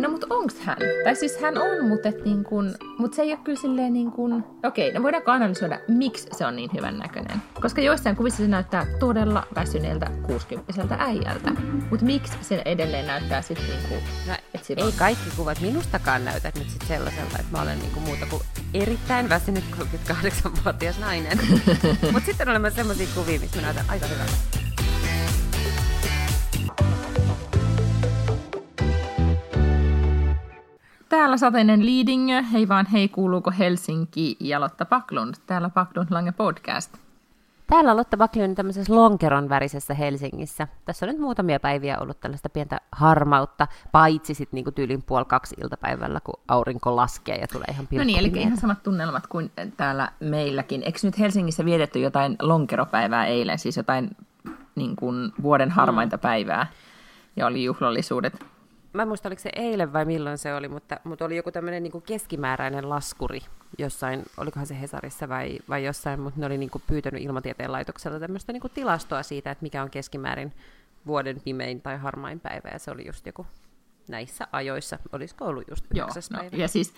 No mutta onks hän? Tai siis hän on, mutta, et niin kun, mut se ei ole kyllä silleen niin kun... Okei, no voidaanko analysoida, miksi se on niin hyvän näköinen? Koska joissain kuvissa se näyttää todella väsyneeltä 60 äijältä. Mutta miksi se edelleen näyttää sitten niin kuin... No, ei kaikki kuvat minustakaan näytä nyt sit sellaiselta, että mä olen niin kuin muuta kuin erittäin väsynyt 38-vuotias nainen. mutta sitten on olemassa sellaisia kuvia, missä mä näytän aika hyvältä. Täällä sateinen Liidingö, hei vaan hei, kuuluuko Helsinki ja Lotta Paklund, täällä Paklund Lange podcast. Täällä Lotta Paklund tämmöisessä lonkeron värisessä Helsingissä. Tässä on nyt muutamia päiviä ollut tällaista pientä harmautta, paitsi sitten niinku tyylin puoli kaksi iltapäivällä, kun aurinko laskee ja tulee ihan No niin, eli ihan samat tunnelmat kuin täällä meilläkin. Eikö nyt Helsingissä vietetty jotain lonkeropäivää eilen, siis jotain niin kuin vuoden harmainta mm. päivää, ja oli juhlallisuudet? Mä en muista, oliko se eilen vai milloin se oli, mutta, mutta oli joku tämmöinen niin keskimääräinen laskuri jossain, olikohan se Hesarissa vai, vai jossain, mutta ne oli niin kuin pyytänyt ilmatieteen laitokselta tämmöistä niin kuin tilastoa siitä, että mikä on keskimäärin vuoden pimein tai harmain päivä, ja se oli just joku näissä ajoissa, olisiko ollut just Joo, no, päivä. Ja siis,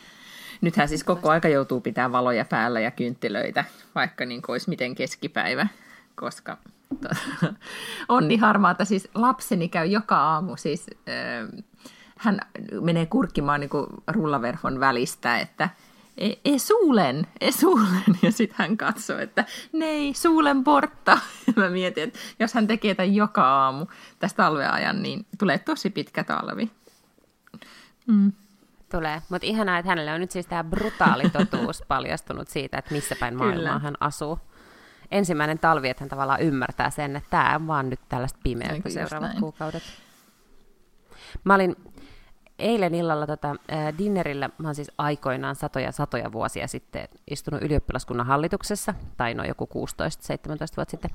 nythän siis koko aika joutuu pitää valoja päällä ja kynttilöitä, vaikka niin olisi miten keskipäivä, koska on niin harmaata. Siis lapseni käy joka aamu, siis äh, hän menee kurkkimaan niin rullaverhon välistä, että e, e suulen, e suulen. Ja sitten hän katsoo, että nei, suulen portta. Ja mä mietin, että jos hän tekee tämän joka aamu tästä talveajan, niin tulee tosi pitkä talvi. Mm. Tulee, mutta ihanaa, että hänelle on nyt siis tämä brutaali totuus paljastunut siitä, että missä päin maailmaa Kyllä. hän asuu ensimmäinen talvi, että hän tavallaan ymmärtää sen, että tämä on vaan nyt tällaista pimeyttä seuraavat näin. kuukaudet. Mä olin eilen illalla tota, äh, dinnerillä, mä oon siis aikoinaan satoja satoja vuosia sitten istunut ylioppilaskunnan hallituksessa, tai no joku 16-17 vuotta sitten,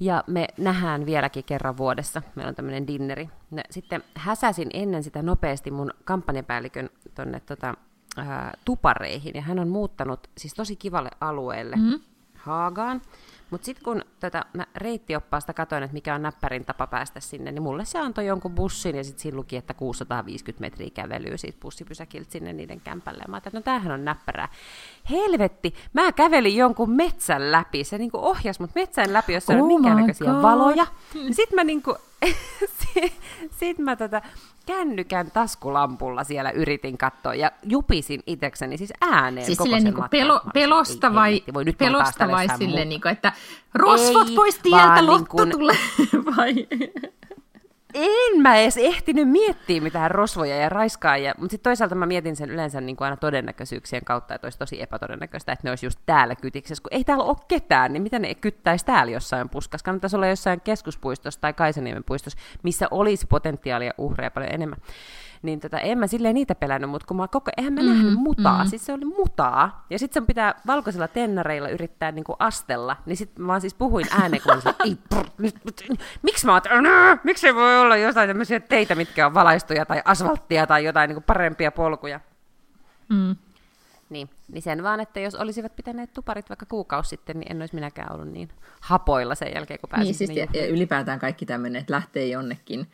ja me nähdään vieläkin kerran vuodessa. Meillä on tämmöinen dinneri. Ja sitten häsäsin ennen sitä nopeasti mun kampanjapäällikön tonne tota, äh, tupareihin, ja hän on muuttanut siis tosi kivalle alueelle. Mm-hmm Haagaan. Mutta sitten kun tätä mä reittioppaasta katsoin, että mikä on näppärin tapa päästä sinne, niin mulle se antoi jonkun bussin ja sitten siinä luki, että 650 metriä kävelyä siitä bussipysäkiltä sinne niiden kämpälle. Ja mä ajattelin, että no tämähän on näppärää. Helvetti, mä kävelin jonkun metsän läpi. Se niinku ohjasi mut metsän läpi, jossa oh ei ole minkäännäköisiä valoja. Sitten mä niinku sitten mä tätä kännykän taskulampulla siellä yritin katsoa ja jupisin itsekseni siis ääneen siis koko sen niin pelo, pelosta vai, ei, voi nyt pelosta vai silleen, niin kuin, että rosvot ei, pois tieltä, Lotta niin kun... tulee, vai? En mä edes ehtinyt miettiä mitään rosvoja ja raiskaajia, mutta sitten toisaalta mä mietin sen yleensä niin kuin aina todennäköisyyksien kautta, että olisi tosi epätodennäköistä, että ne olisi just täällä kytiksessä, kun ei täällä ole ketään, niin miten ne kyttäisi täällä jossain puskassa? Kannattaisi olla jossain keskuspuistossa tai Kaisaniemen puistossa, missä olisi potentiaalia uhreja paljon enemmän niin tota, en mä silleen niitä pelännyt, mutta kun mä koko, eihän mä mm, nähnyt mutaa, mm. siis se oli mutaa, ja sitten sen pitää valkoisilla tennareilla yrittää niinku astella, niin sitten mä vaan siis puhuin ääneen, kun ei, miksi mä oon, miksi voi olla jotain tämmöisiä teitä, mitkä on valaistuja tai asfalttia tai jotain niinku parempia polkuja. Mm. Niin, niin sen vaan, että jos olisivat pitäneet tuparit vaikka kuukausi sitten, niin en olisi minäkään ollut niin hapoilla sen jälkeen, kun pääsin Niin, siis ja, ja ylipäätään kaikki tämmöinen, että lähtee jonnekin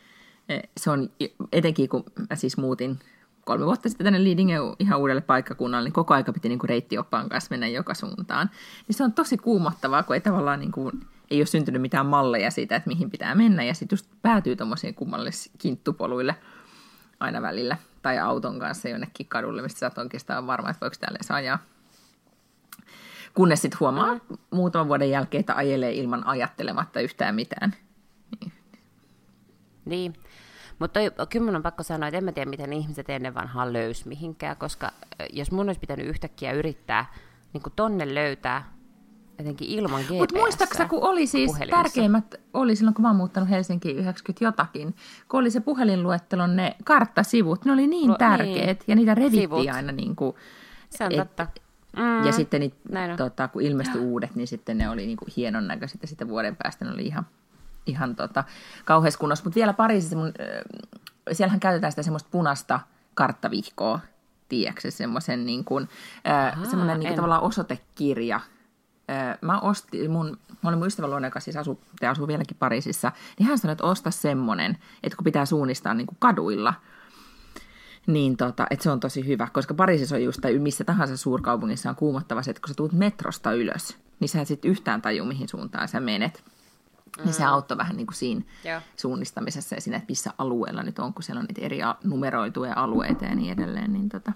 se on etenkin, kun mä siis muutin kolme vuotta sitten tänne Lidingö ihan uudelle paikkakunnalle, niin koko aika piti niin kuin reittioppaan kanssa mennä joka suuntaan. Niin se on tosi kuumottavaa, kun ei tavallaan niin kuin, ei ole syntynyt mitään malleja siitä, että mihin pitää mennä, ja sitten just päätyy tuommoisiin kummallisille kinttupoluille aina välillä, tai auton kanssa jonnekin kadulle, mistä sä oot oikeastaan varma, että voiko täällä ajaa. Kunnes sitten huomaa mm. muutaman vuoden jälkeen, että ajelee ilman ajattelematta yhtään mitään. Niin. niin. Mutta kyllä mun on pakko sanoa, että en mä tiedä, miten ihmiset ennen vanhaa löys mihinkään, koska jos mun olisi pitänyt yhtäkkiä yrittää niin kuin tonne löytää jotenkin ilman GPS. Mutta muistaaksä, kun oli siis tärkeimmät, oli silloin kun mä oon muuttanut Helsinkiin 90 jotakin, kun oli se puhelinluettelon ne karttasivut, ne oli niin Lu- tärkeät niin. ja niitä revittiin Sivut. aina niin kuin, Se on et, totta. Mm, ja sitten niitä, tota, kun ilmestyi uudet, niin sitten ne oli niin kuin hienon näköiset ja sitten vuoden päästä ne oli ihan ihan tota, kauheassa kunnossa. Mutta vielä Pariisissa, mun, siellähän käytetään sitä semmoista punasta karttavihkoa, tiedätkö, semmoisen niin kuin, Aha, semmoinen niin kuin tavallaan osoitekirja. Mä ostin, mun, mä olin mun ystävän luona, joka siis asuu, te asuu vieläkin Pariisissa, niin hän sanoi, että osta semmoinen, että kun pitää suunnistaa niin kuin kaduilla, Niin tota, että se on tosi hyvä, koska Pariisissa on just, tai missä tahansa suurkaupungissa on kuumottava se, että kun sä tulet metrosta ylös, niin sä et sitten yhtään taju, mihin suuntaan sä menet. Mm. Niin se auttoi vähän niin kuin siinä Joo. suunnistamisessa ja siinä, että missä alueella nyt on, kun siellä on niitä eri numeroituja alueita ja niin edelleen. Niin tota,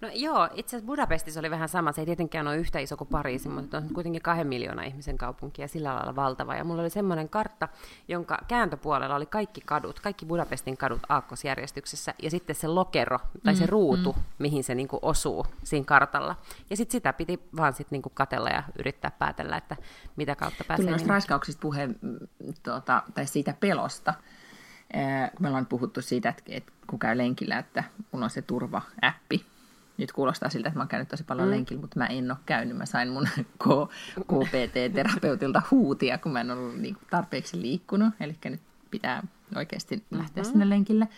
No joo, itse asiassa Budapestissa oli vähän sama. Se ei tietenkään ole yhtä iso kuin Pariisi, mutta on kuitenkin kahden miljoonaa ihmisen kaupunki ja sillä lailla valtava. Ja mulla oli semmoinen kartta, jonka kääntöpuolella oli kaikki kadut, kaikki Budapestin kadut aakkosjärjestyksessä ja sitten se lokero tai se ruutu, mm. mihin se niinku osuu siinä kartalla. Ja sitten sitä piti vaan sit niinku katella ja yrittää päätellä, että mitä kautta pääsee. Tuli noista raiskauksista puhe, mm, tuota, tai siitä pelosta. Kun me ollaan puhuttu siitä, että, että kun käy lenkillä, että mun on se turva-appi. Nyt kuulostaa siltä, että mä oon käynyt tosi paljon mm. lenkillä, mutta mä en ole käynyt. Mä sain mun K- KPT-terapeutilta huutia, kun mä en ollut niin tarpeeksi liikkunut. Eli nyt pitää oikeasti lähteä mm-hmm. sinne lenkille.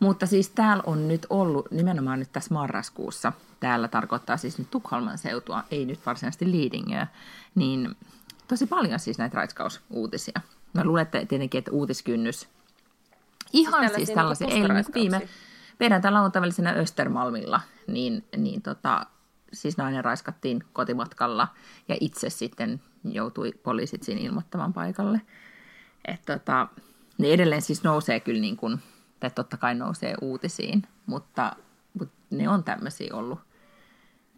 Mutta siis täällä on nyt ollut, nimenomaan nyt tässä marraskuussa, täällä tarkoittaa siis nyt Tukholman seutua, ei nyt varsinaisesti Leadingia, niin tosi paljon siis näitä raiskausuutisia. Mä luulen, että tietenkin, että uutiskynnys, ihan siis, tällaisia tällaisia, niinku ei nyt viime pusteraiskauksia. Perjantai lauantaivälisenä Östermalmilla, niin, niin tota, siis nainen raiskattiin kotimatkalla ja itse sitten joutui poliisit siinä ilmoittamaan paikalle. Että tota, ne edelleen siis nousee kyllä niin kuin, tai totta kai nousee uutisiin, mutta, mutta ne on tämmöisiä ollut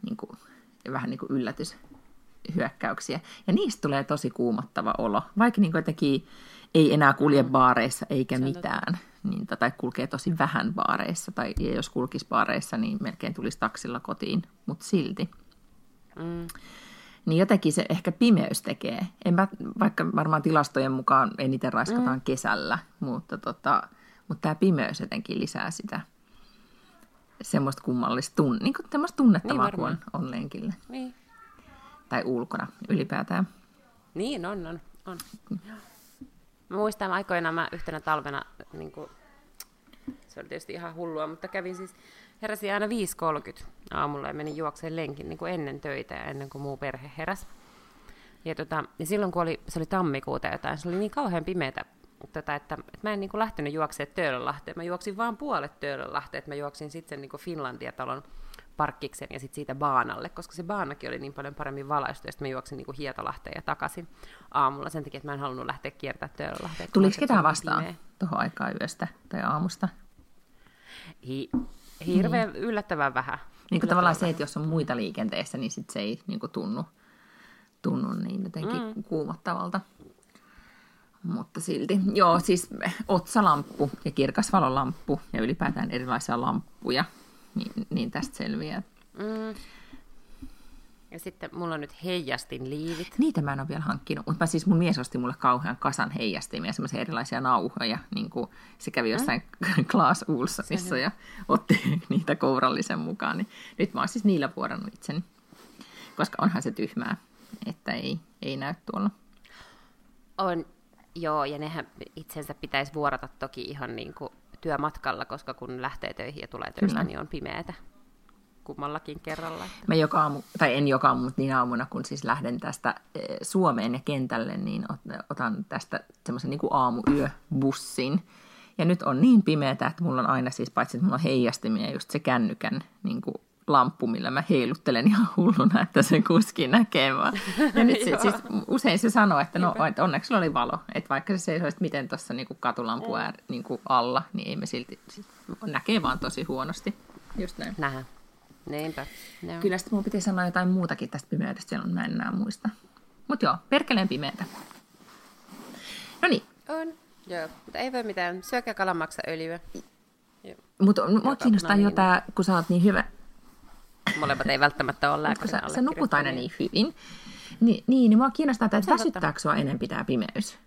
niin kuin, vähän niin kuin yllätyshyökkäyksiä. Ja niistä tulee tosi kuumottava olo, vaikka niin kuin jotenkin ei enää kulje baareissa eikä mitään, niin, tai kulkee tosi vähän baareissa, tai ja jos kulkisi baareissa, niin melkein tulisi taksilla kotiin, mutta silti. Mm. Niin jotenkin se ehkä pimeys tekee. En mä, vaikka varmaan tilastojen mukaan eniten raiskataan mm. kesällä, mutta, tota, mutta tämä pimeys jotenkin lisää sitä semmoista kummallista tunne, niin kuin tunnettavaa, Niin kun on, on lenkillä. Niin. Tai ulkona ylipäätään. Niin, on, on, on. Mä muistan aikoinaan mä yhtenä talvena, niin kuin, se oli tietysti ihan hullua, mutta kävin siis, heräsin aina 5.30 aamulla ja menin juokseen lenkin niin kuin ennen töitä ja ennen kuin muu perhe heräsi. Ja, tota, ja silloin kun oli, se oli tammikuuta jotain, se oli niin kauhean pimeätä, tota, että, että mä en niin kuin lähtenyt juoksemaan Töölönlahteen. Mä juoksin vaan puolet Töölönlahteen, että mä juoksin sitten sen niin Finlandia-talon parkkiksen ja sitten siitä baanalle, koska se baanakin oli niin paljon paremmin valaistu, ja sitten mä juoksin niin kuin Hietolahteen ja takaisin aamulla sen takia, että mä en halunnut lähteä kiertämään kun Tuliko ketään vastaan pimeä. tuohon aikaan yöstä tai aamusta? Hi- hirveän niin. yllättävän vähän. Niin kuin tavallaan se, että jos on muita liikenteessä, niin sit se ei niin kuin tunnu, tunnu niin jotenkin mm. kuumottavalta. Mutta silti. Joo, siis otsalamppu ja kirkasvalolamppu ja ylipäätään erilaisia lamppuja, niin, niin tästä selviää. Mm. Ja sitten mulla on nyt heijastin liivit. Niitä mä en ole vielä hankkinut, mutta siis mun mies osti mulle kauhean kasan heijastimia, semmoisia erilaisia nauhoja, niin kuin se kävi jossain mm. Klaas Ulssonissa ja otti niitä kourallisen mukaan, niin nyt mä oon siis niillä vuorannut itseni, koska onhan se tyhmää, että ei, ei näy tuolla. On, joo, ja nehän itsensä pitäisi vuorata toki ihan niin kuin työmatkalla, koska kun lähtee töihin ja tulee töistä, Kyllä. niin on pimeätä kummallakin kerralla. Että... Mä joka aamu, tai en joka aamu, mutta niin aamuna, kun siis lähden tästä eh, Suomeen ja kentälle, niin ot- otan tästä semmoisen niin aamuyöbussin. Ja nyt on niin pimeätä, että mulla on aina siis, paitsi että mulla on heijastimia, just se kännykän niin kuin lamppu, millä mä heiluttelen ihan hulluna, että se kuski näkee vaan. Ja nyt se, siis usein se sanoo, että no, että onneksi sulla oli valo. Että vaikka se seisoisi miten tuossa niin katulampu äär, niin kuin alla, niin ei me silti, näkee vaan tosi huonosti. Just näin. Nähdään. Niinpä. Joo. Kyllä sitten mun piti sanoa jotain muutakin tästä pimeydestä, siellä mä en enää muista. Mutta joo, perkeleen pimeätä. No niin, On. Joo, mutta ei voi mitään. Syökää kalamaksaöljyä. Joo. mutta mua kiinnostaa no niin. tää, kun sä oot niin hyvä, Molemmat ei välttämättä ole kun lääkärin sä, sä nukut aina niin hyvin, niin, niin, niin mua kiinnostaa, että Se väsyttääkö sua enempi tää pimeys?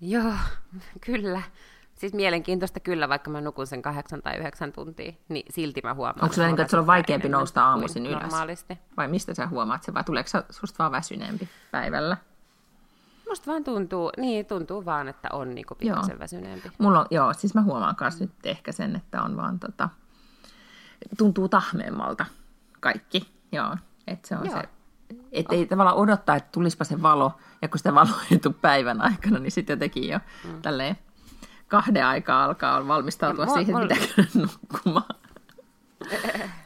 Joo, kyllä. Siis mielenkiintoista kyllä, vaikka mä nukun sen kahdeksan tai yhdeksän tuntia, niin silti mä huomaan. Onko sulla mua niin, että sulla on vaikeampi enemmän nousta aamuisin ylös? Normaalisti. Vai mistä sä huomaat se, vai tuleeko susta vaan väsyneempi päivällä? Musta vaan tuntuu, niin tuntuu vaan, että on niinku pikkasen väsyneempi. Mulla on, joo, siis mä huomaan myös nyt ehkä sen, että on vaan tota, tuntuu tahmeemmalta kaikki. Joo, että se on Joo. se, että ei tavallaan odottaa, että tulispa se valo, ja kun sitä valoa ei tule päivän aikana, niin sitten jotenkin jo mm. tälleen kahden aikaa alkaa valmistautua ja siihen, että pitää nukkumaan.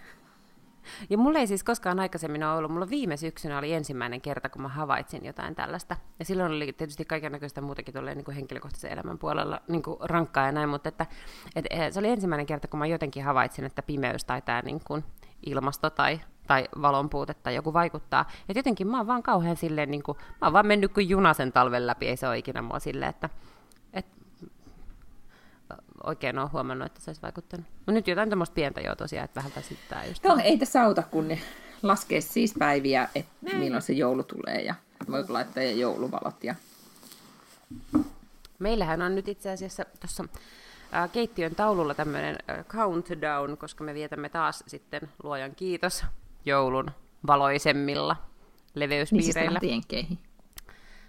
Ja mulla ei siis koskaan aikaisemmin ole ollut. Mulla viime syksynä oli ensimmäinen kerta, kun mä havaitsin jotain tällaista. Ja silloin oli tietysti näköistä muutakin tulee niin henkilökohtaisen elämän puolella niin kuin rankkaa ja näin, mutta että, et, et, se oli ensimmäinen kerta, kun mä jotenkin havaitsin, että pimeys tai tämä niin kuin ilmasto tai, tai valon puute tai joku vaikuttaa. Et jotenkin mä oon vaan kauhean silleen, niin kuin, mä oon vaan mennyt kuin juna sen talven läpi, ei se ole ikinä mua silleen, että oikein ole huomannut, että se olisi vaikuttanut. No nyt jotain tämmöistä pientä jo tosiaan, että vähän väsyttää just. No ei tässä auta, kun ne laskee siis päiviä, että Näin. milloin se joulu tulee ja voi laittaa ja jouluvalot. Ja... Meillähän on nyt itse asiassa tuossa keittiön taululla tämmöinen countdown, koska me vietämme taas sitten luojan kiitos joulun valoisemmilla leveyspiireillä. Niin,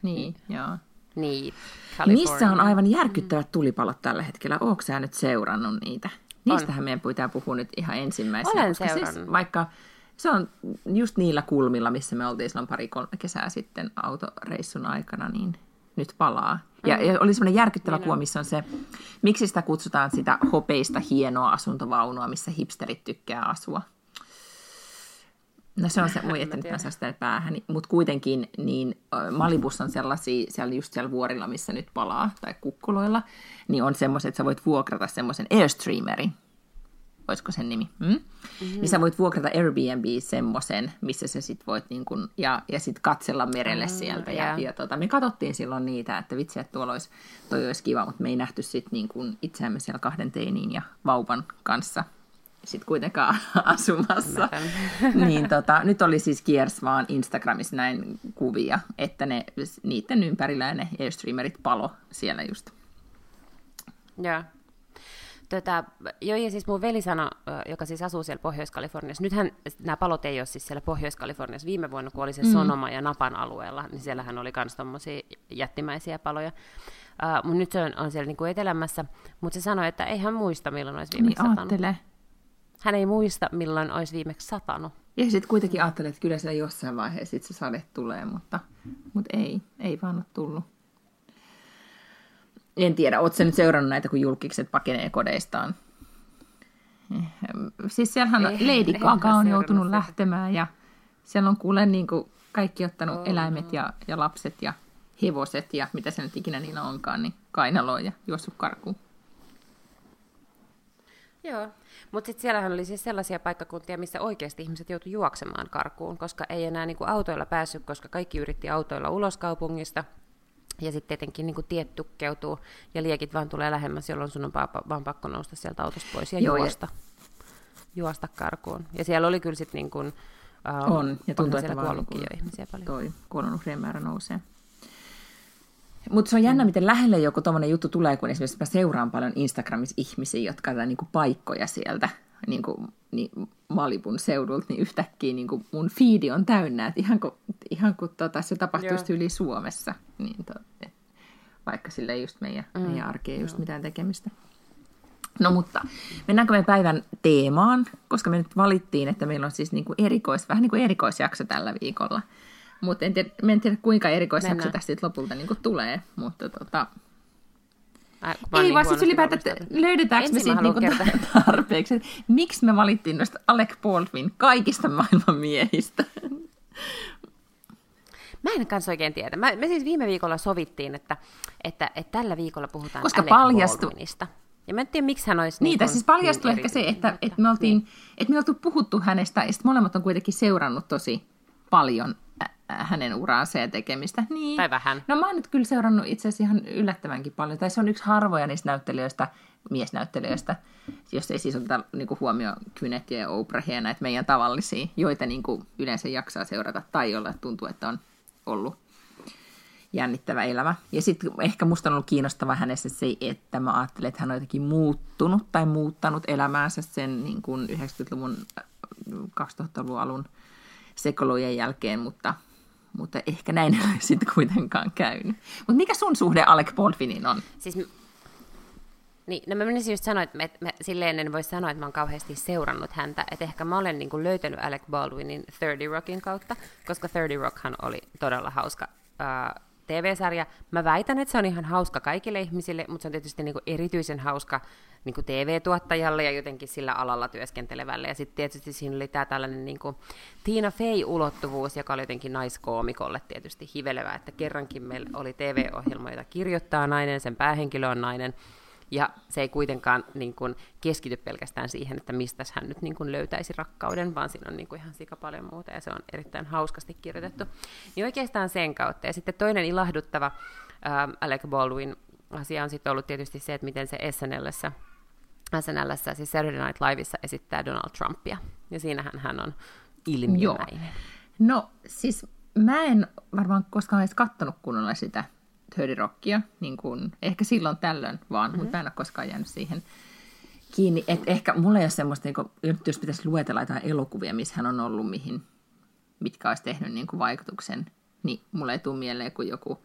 niin, joo. Niin, California. Missä on aivan järkyttävät tulipalot tällä hetkellä? Oletko sä nyt seurannut niitä? Niistähän on. meidän pitää puhua nyt ihan ensimmäisenä. Olen seurannut. Siis vaikka se on just niillä kulmilla, missä me oltiin silloin pari-kolme kesää sitten autoreissun aikana, niin nyt palaa. Ja, mm. oli semmoinen järkyttävä niin kuva, missä on se, miksi sitä kutsutaan sitä hopeista hienoa asuntovaunua, missä hipsterit tykkää asua. No se on se, voi että nyt mä saan sitä päähän, mutta kuitenkin niin Malibus on sellaisia, siellä just siellä vuorilla, missä nyt palaa, tai kukkuloilla, niin on semmoiset, että sä voit vuokrata semmoisen Airstreamerin, olisiko sen nimi, mm? mm-hmm. niin sä voit vuokrata Airbnb semmoisen, missä sä sit voit niin kun, ja, ja sit katsella merelle mm, sieltä. Ja, yeah. ja tota, me katsottiin silloin niitä, että vitsi, että tuolla olisi, toi olisi kiva, mutta me ei nähty sit niin kun itseämme siellä kahden teiniin ja vauvan kanssa sitten kuitenkaan asumassa. niin tota, nyt oli siis Kiers vaan Instagramissa näin kuvia, että ne, niiden ympärillä ne Airstreamerit palo siellä just. Joo. Tota, joo, ja siis mun veli sanoi, joka siis asuu siellä Pohjois-Kaliforniassa, nythän nämä palot ei ole siis siellä Pohjois-Kaliforniassa. Viime vuonna, kun oli se mm. Sonoma ja Napan alueella, niin siellähän oli myös tommosia jättimäisiä paloja. Uh, mutta nyt se on, on siellä niinku etelämässä, mutta se sanoi, että ei hän muista, milloin olisi viimeksi niin, satanut. Hän ei muista, milloin olisi viimeksi satanut. Ja sitten kuitenkin ajattelee, että kyllä se jossain vaiheessa se sade tulee, mutta, mutta ei, ei vaan ole tullut. En tiedä, ootko nyt seurannut näitä, kun julkikset pakenee kodeistaan? Siis siellähän ei, Lady Gaga on joutunut sitä. lähtemään ja siellä on kuule niin kuin kaikki ottanut oh, eläimet ja, ja lapset ja hevoset ja mitä se nyt ikinä niillä onkaan, niin kainaloon ja juossut karkuun. Joo, mutta sitten siellähän oli siis sellaisia paikkakuntia, missä oikeasti ihmiset joutuivat juoksemaan karkuun, koska ei enää niinku autoilla päässyt, koska kaikki yritti autoilla ulos kaupungista. Ja sitten tietenkin niin tiet tukkeutuu ja liekit vaan tulee lähemmäs, jolloin sun on vaan pakko nousta sieltä autosta pois ja Joo, juosta, ja... juosta karkuun. Ja siellä oli kyllä sitten niin kuin, uh, on, ja tuntuu, että vaan jo ihmisiä paljon. Toi kuolonuhrien määrä nousee. Mutta se on jännä, mm. miten lähelle joku tuommoinen juttu tulee, kun esimerkiksi mä seuraan paljon Instagramissa ihmisiä, jotka on niin paikkoja sieltä niin kuin, niin Malibun seudulta, niin yhtäkkiä niin kuin mun fiidi on täynnä, että ihan kuin, ihan kuin tota, se tapahtuisi yli Suomessa, niin to, et, vaikka sillä ei just meidän, mm. meidän arkeen just Joo. mitään tekemistä. No mutta, mennäänkö me päivän teemaan, koska me nyt valittiin, että meillä on siis niin kuin erikois, vähän niin kuin erikoisjakso tällä viikolla – mutta en tiedä, en tiedä, kuinka erikoisjakso tästä lopulta niin niin mutta tota... Äh, ei niin vaan siis ylipäätään, että löydetäänkö me siitä niinku tarpeeksi. Miksi me valittiin noista Alec Baldwin kaikista maailman miehistä? Mä en kanssa oikein tiedä. Mä, me siis viime viikolla sovittiin, että, että, että tällä viikolla puhutaan Koska Alec paljastui, Baldwinista. Ja mä en tiedä, miksi hän olisi... Niitä niin siis paljastui niin ehkä se, että, että, me oltiin, niin. että me oltu puhuttu hänestä, ja sitten molemmat on kuitenkin seurannut tosi paljon hänen uraansa ja tekemistä. Niin. Tai vähän. No mä oon nyt kyllä seurannut itse asiassa ihan yllättävänkin paljon. Tai se on yksi harvoja niistä näyttelijöistä, miesnäyttelijöistä, jos ei siis oteta niin huomioon Kynetia ja Oprahia ja näitä meidän tavallisia, joita niin kuin yleensä jaksaa seurata tai jolla tuntuu, että on ollut jännittävä elämä. Ja sitten ehkä musta on ollut kiinnostava hänessä se, että mä ajattelen, että hän on jotenkin muuttunut tai muuttanut elämäänsä sen niin kuin 90-luvun, 2000-luvun alun sekolojen jälkeen, mutta mutta ehkä näin ei sitten kuitenkaan käynyt. Mutta mikä sun suhde Alec Baldwiniin on? Siis, niin, no mä menisin just sanoa, että mä, mä, silleen en voi sanoa, että mä oon kauheasti seurannut häntä, että ehkä mä olen niin kuin löytänyt Alec Baldwinin 30 Rockin kautta, koska 30 Rockhan oli todella hauska TV-sarja. Mä väitän, että se on ihan hauska kaikille ihmisille, mutta se on tietysti niin kuin erityisen hauska niin kuin TV-tuottajalle ja jotenkin sillä alalla työskentelevälle. Ja sitten tietysti siinä oli tämä tällainen niin kuin Tiina Fey-ulottuvuus, joka oli jotenkin naiskoomikolle tietysti hivelevä, että kerrankin meillä oli TV-ohjelma, jota kirjoittaa nainen, sen päähenkilö on nainen, ja se ei kuitenkaan niin kuin, keskity pelkästään siihen, että mistä hän nyt niin kuin, löytäisi rakkauden, vaan siinä on niin kuin, ihan sika paljon muuta, ja se on erittäin hauskasti kirjoitettu. Niin oikeastaan sen kautta. Ja sitten toinen ilahduttava äh, Alec Baldwin asia on sitten ollut tietysti se, että miten se SNLssä, SNLssä siis Saturday Night Liveissa esittää Donald Trumpia. Ja siinähän hän on ilmiömäinen. Joo. No siis mä en varmaan koskaan edes kattonut kunnolla sitä hörirokkia, niin kuin, ehkä silloin tällöin vaan, mm-hmm. mutta mä en ole koskaan jäänyt siihen kiinni. Et ehkä mulla ei ole semmoista, niin kuin, jos pitäisi luetella jotain elokuvia, missä hän on ollut, mihin, mitkä olisi tehnyt niin kuin vaikutuksen, niin mulle ei tule mieleen kuin joku,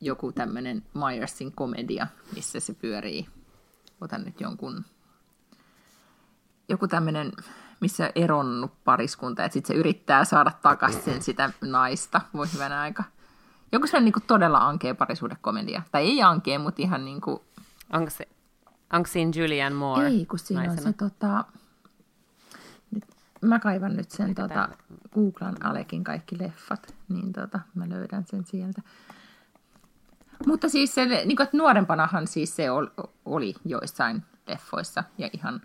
joku tämmöinen Myersin komedia, missä se pyörii. Otan nyt jonkun, joku tämmöinen, missä eronnut pariskunta, että sitten se yrittää saada takaisin sitä naista. Voi hyvänä aika. Joku sellainen niin kuin todella ankea parisuudekomedia. Tai ei ankea, mutta ihan niin kuin... Onko, se, onko siinä Julianne Moore? Ei, kun siinä naisena? on se tota... Nyt, mä kaivan nyt sen, tota, googlan Alekin kaikki leffat, niin tota, mä löydän sen sieltä. Mutta siis se, niin kuin, että nuorempanahan siis se oli joissain leffoissa ja ihan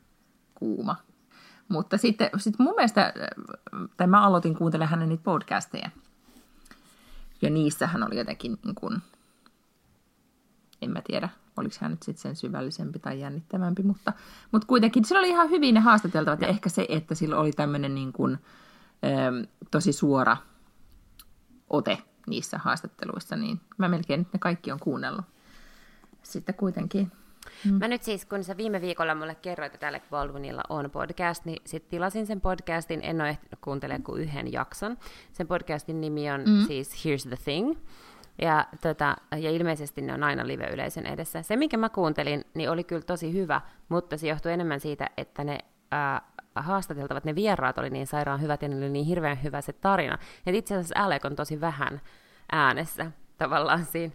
kuuma. Mutta sitten sit mun mielestä, tai mä aloitin kuuntelemaan hänen niitä podcasteja, ja niissähän oli jotenkin, niin kuin, en mä tiedä, oliko hän nyt sitten sen syvällisempi tai jännittävämpi, mutta, mutta kuitenkin sillä oli ihan hyvin ne haastateltavat, ja ehkä se, että sillä oli tämmöinen niin kuin, äm, tosi suora ote niissä haastatteluissa, niin mä melkein ne kaikki on kuunnellut sitten kuitenkin. Mm. Mä nyt siis, kun sä viime viikolla mulle kerroit, että Alec Baldwinilla on podcast, niin sitten tilasin sen podcastin, en ole ehtinyt kuuntelemaan kuin yhden jakson. Sen podcastin nimi on mm. siis Here's the Thing. Ja, tota, ja ilmeisesti ne on aina live-yleisön edessä. Se, minkä mä kuuntelin, niin oli kyllä tosi hyvä, mutta se johtui enemmän siitä, että ne ää, haastateltavat, ne vieraat oli niin sairaan hyvät ja ne oli niin hirveän hyvä se tarina. Et itse asiassa Alec on tosi vähän äänessä tavallaan siinä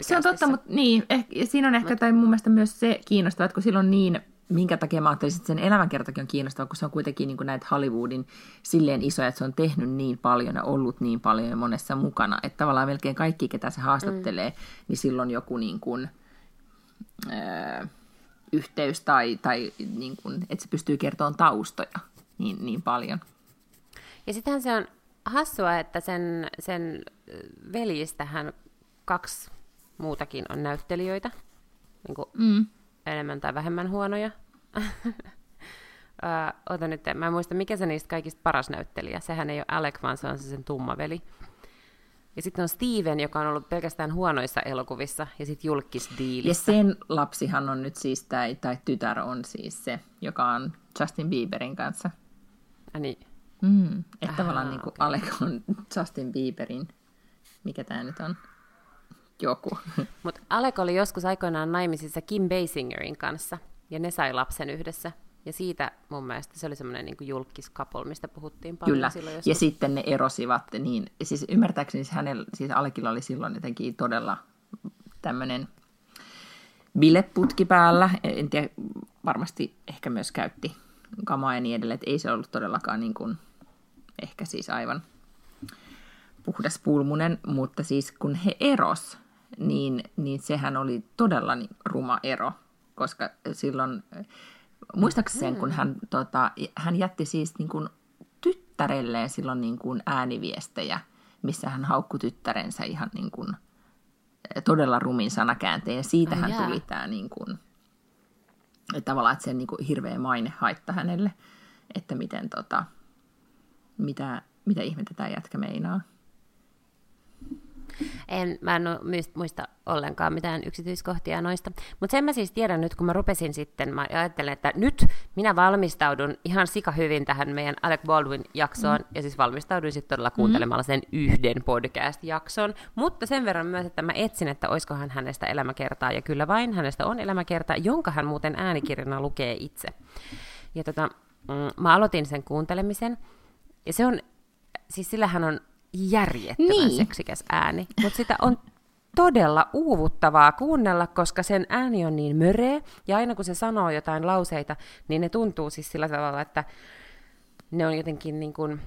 se on totta, mutta niin, ehkä, siinä on ehkä, Mut... tai mun mielestä myös se kiinnostavaa, että kun silloin niin, minkä takia mä ajattelin, että sen elämänkertakin on kiinnostava, kun se on kuitenkin niin kuin näitä Hollywoodin silleen isoja, että se on tehnyt niin paljon ja ollut niin paljon ja monessa mukana, että tavallaan melkein kaikki, ketä se haastattelee, mm. niin silloin joku niin kuin, öö, yhteys tai, tai niin kuin, että se pystyy kertomaan taustoja niin, niin paljon. Ja sittenhän se on hassua, että sen, sen veljistähän kaksi muutakin on näyttelijöitä, niin kuin mm. enemmän tai vähemmän huonoja. uh, ota nyt, mä en muista, mikä se niistä kaikista paras näyttelijä. Sehän ei ole Alec, vaan se on se sen tummaveli. Ja sitten on Steven, joka on ollut pelkästään huonoissa elokuvissa, ja sitten julkisdiilissä. Ja sen lapsihan on nyt siis, tai, tai tytär on siis se, joka on Justin Bieberin kanssa. Ja niin. Mm, että Aha, tavallaan niin kuin okay. Alec on Justin Bieberin, mikä tämä nyt on, joku. Mutta Alek oli joskus aikoinaan naimisissa Kim Basingerin kanssa, ja ne sai lapsen yhdessä. Ja siitä mun mielestä se oli semmoinen niin julkiskapol, mistä puhuttiin paljon Kyllä. silloin joskus. ja sitten ne erosivat, niin siis ymmärtääkseni siis hänellä, siis Alekilla oli silloin jotenkin todella tämmöinen bileputki päällä, en tiedä, varmasti ehkä myös käytti kamaa ja niin edelleen, että ei se ollut todellakaan niin kuin, ehkä siis aivan puhdas pulmunen, mutta siis kun he eros, niin, niin sehän oli todella niin ruma ero, koska silloin, muistaakseni sen, kun hän, tota, hän jätti siis niin kuin tyttärelleen silloin niin kuin ääniviestejä, missä hän haukkui tyttärensä ihan niin kuin todella rumin sanakäänteen, ja siitä hän tuli tämä niin kuin, tavallaan, että sen niin kuin hirveä maine haitta hänelle, että miten tota, mitä, mitä ihmettä tämä jätkä meinaa. En, mä en muista ollenkaan mitään yksityiskohtia noista. Mutta sen mä siis tiedän nyt, kun mä rupesin sitten, mä ajattelen, että nyt minä valmistaudun ihan sika hyvin tähän meidän Alec Baldwin-jaksoon, mm. ja siis valmistauduin sitten todella kuuntelemalla sen yhden podcast-jakson, mutta sen verran myös, että mä etsin, että oiskohan hänestä elämäkertaa, ja kyllä vain hänestä on elämäkerta, jonka hän muuten äänikirjana lukee itse. Ja tota, mm, mä aloitin sen kuuntelemisen, ja se on, siis sillä hän on järjettömän niin. seksikäs ääni, mutta sitä on todella uuvuttavaa kuunnella, koska sen ääni on niin möreä, ja aina kun se sanoo jotain lauseita, niin ne tuntuu siis sillä tavalla, että ne on jotenkin niin kuin,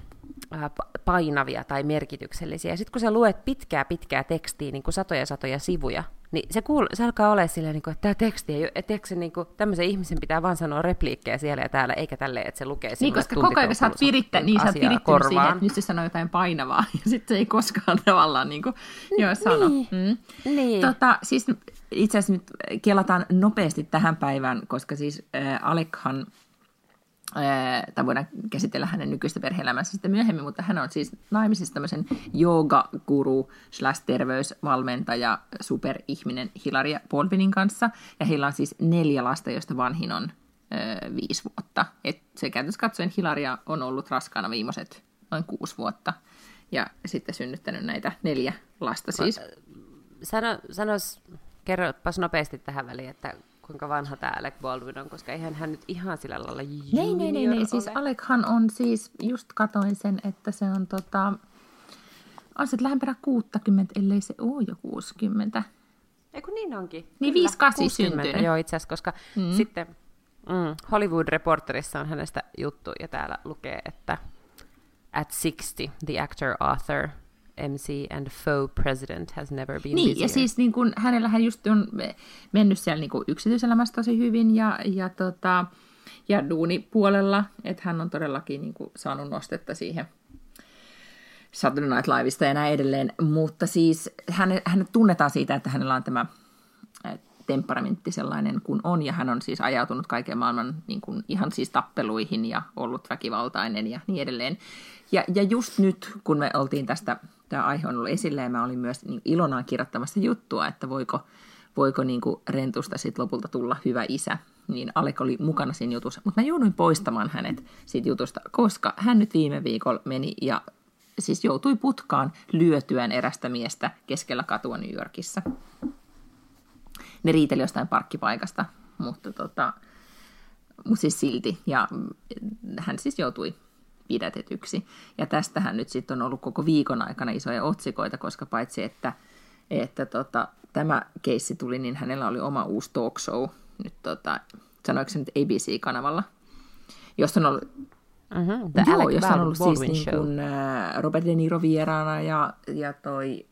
painavia tai merkityksellisiä. Ja sitten kun sä luet pitkää pitkää tekstiä, niin kuin satoja satoja sivuja, niin se, kuul- se alkaa olla silleen, niin kuin, että tämä teksti ei ole, että se, niin kuin, tämmöisen ihmisen pitää vaan sanoa repliikkejä siellä ja täällä, eikä tälleen, että se lukee Niin, koska koko ajan sä oot virittä, niin sä oot virittynyt siihen, että nyt se sanoo jotain painavaa, ja sitten se ei koskaan tavallaan niin kuin, joo, sano. Niin. Mm. niin. Tota, siis itse asiassa nyt kelataan nopeasti tähän päivään, koska siis äh, Alekhan tai voidaan käsitellä hänen nykyistä perhe-elämänsä sitten myöhemmin, mutta hän on siis naimisissa tämmöisen yoga-guru slash terveysvalmentaja, superihminen Hilaria Polvinin kanssa, ja heillä on siis neljä lasta, joista vanhin on ö, viisi vuotta. Et se käytössä katsoen Hilaria on ollut raskaana viimeiset noin kuusi vuotta, ja sitten synnyttänyt näitä neljä lasta siis. Sano, sanos, kerropas nopeasti tähän väliin, että kuinka vanha tämä Alec Baldwin on, koska eihän hän nyt ihan sillä lailla Nei, nei, nei, nei. Siis Alechan on siis, just katoin sen, että se on tota, on se lähempänä 60, ellei se ole jo 60. Eikö niin onkin? Niin 58 syntynyt. Joo, itse asiassa, koska mm. sitten mm, Hollywood Reporterissa on hänestä juttu, ja täällä lukee, että at 60, the actor, author, MC and faux president has never been Niin, busier. ja siis niin kun, hänellähän just on mennyt siellä niin yksityiselämässä tosi hyvin ja, ja, tota, ja duunipuolella, että hän on todellakin niin kuin, saanut nostetta siihen Saturday Night Liveista ja näin edelleen, mutta siis hänet, hänet tunnetaan siitä, että hänellä on tämä temperamentti sellainen kuin on, ja hän on siis ajautunut kaiken maailman niin kuin, ihan siis tappeluihin ja ollut väkivaltainen ja niin edelleen. Ja, ja just nyt, kun me oltiin tästä, tämä aihe on ollut esillä, ja mä olin myös niin ilonaan kirjoittamassa juttua, että voiko, voiko niin kuin rentusta sitten lopulta tulla hyvä isä, niin Alek oli mukana siinä jutussa. Mutta mä jouduin poistamaan hänet siitä jutusta, koska hän nyt viime viikolla meni ja siis joutui putkaan lyötyään erästä miestä keskellä katua New Yorkissa. Ne riiteli jostain parkkipaikasta, mutta tota, mutta siis silti. Ja hän siis joutui pidätetyksi. Ja tästähän nyt sitten on ollut koko viikon aikana isoja otsikoita, koska paitsi että, että tota, tämä keissi tuli, niin hänellä oli oma uusi talk show, nyt tota, sanoiko se nyt ABC-kanavalla, jossa on ollut Mm-hmm. Joo, jossa on ollut siis niin kuin, Robert De Niro vieraana ja, ja toi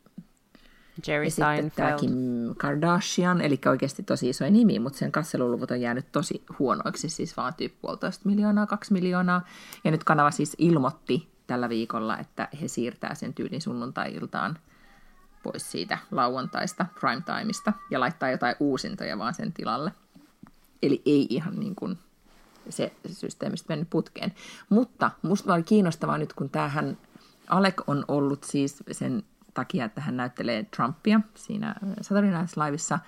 Jerry Seinfeld. Kim Kardashian, eli oikeasti tosi iso nimi, mutta sen katseluluvut on jäänyt tosi huonoiksi, siis vaan tyyppi puolitoista miljoonaa, kaksi miljoonaa. Ja nyt kanava siis ilmoitti tällä viikolla, että he siirtää sen tyylin sunnuntai-iltaan pois siitä lauantaista primetimeista ja laittaa jotain uusintoja vaan sen tilalle. Eli ei ihan niin kuin se systeemistä mennyt putkeen. Mutta musta oli kiinnostavaa nyt, kun tämähän Alek on ollut siis sen takia, että hän näyttelee Trumpia siinä Saturday Night Liveissa,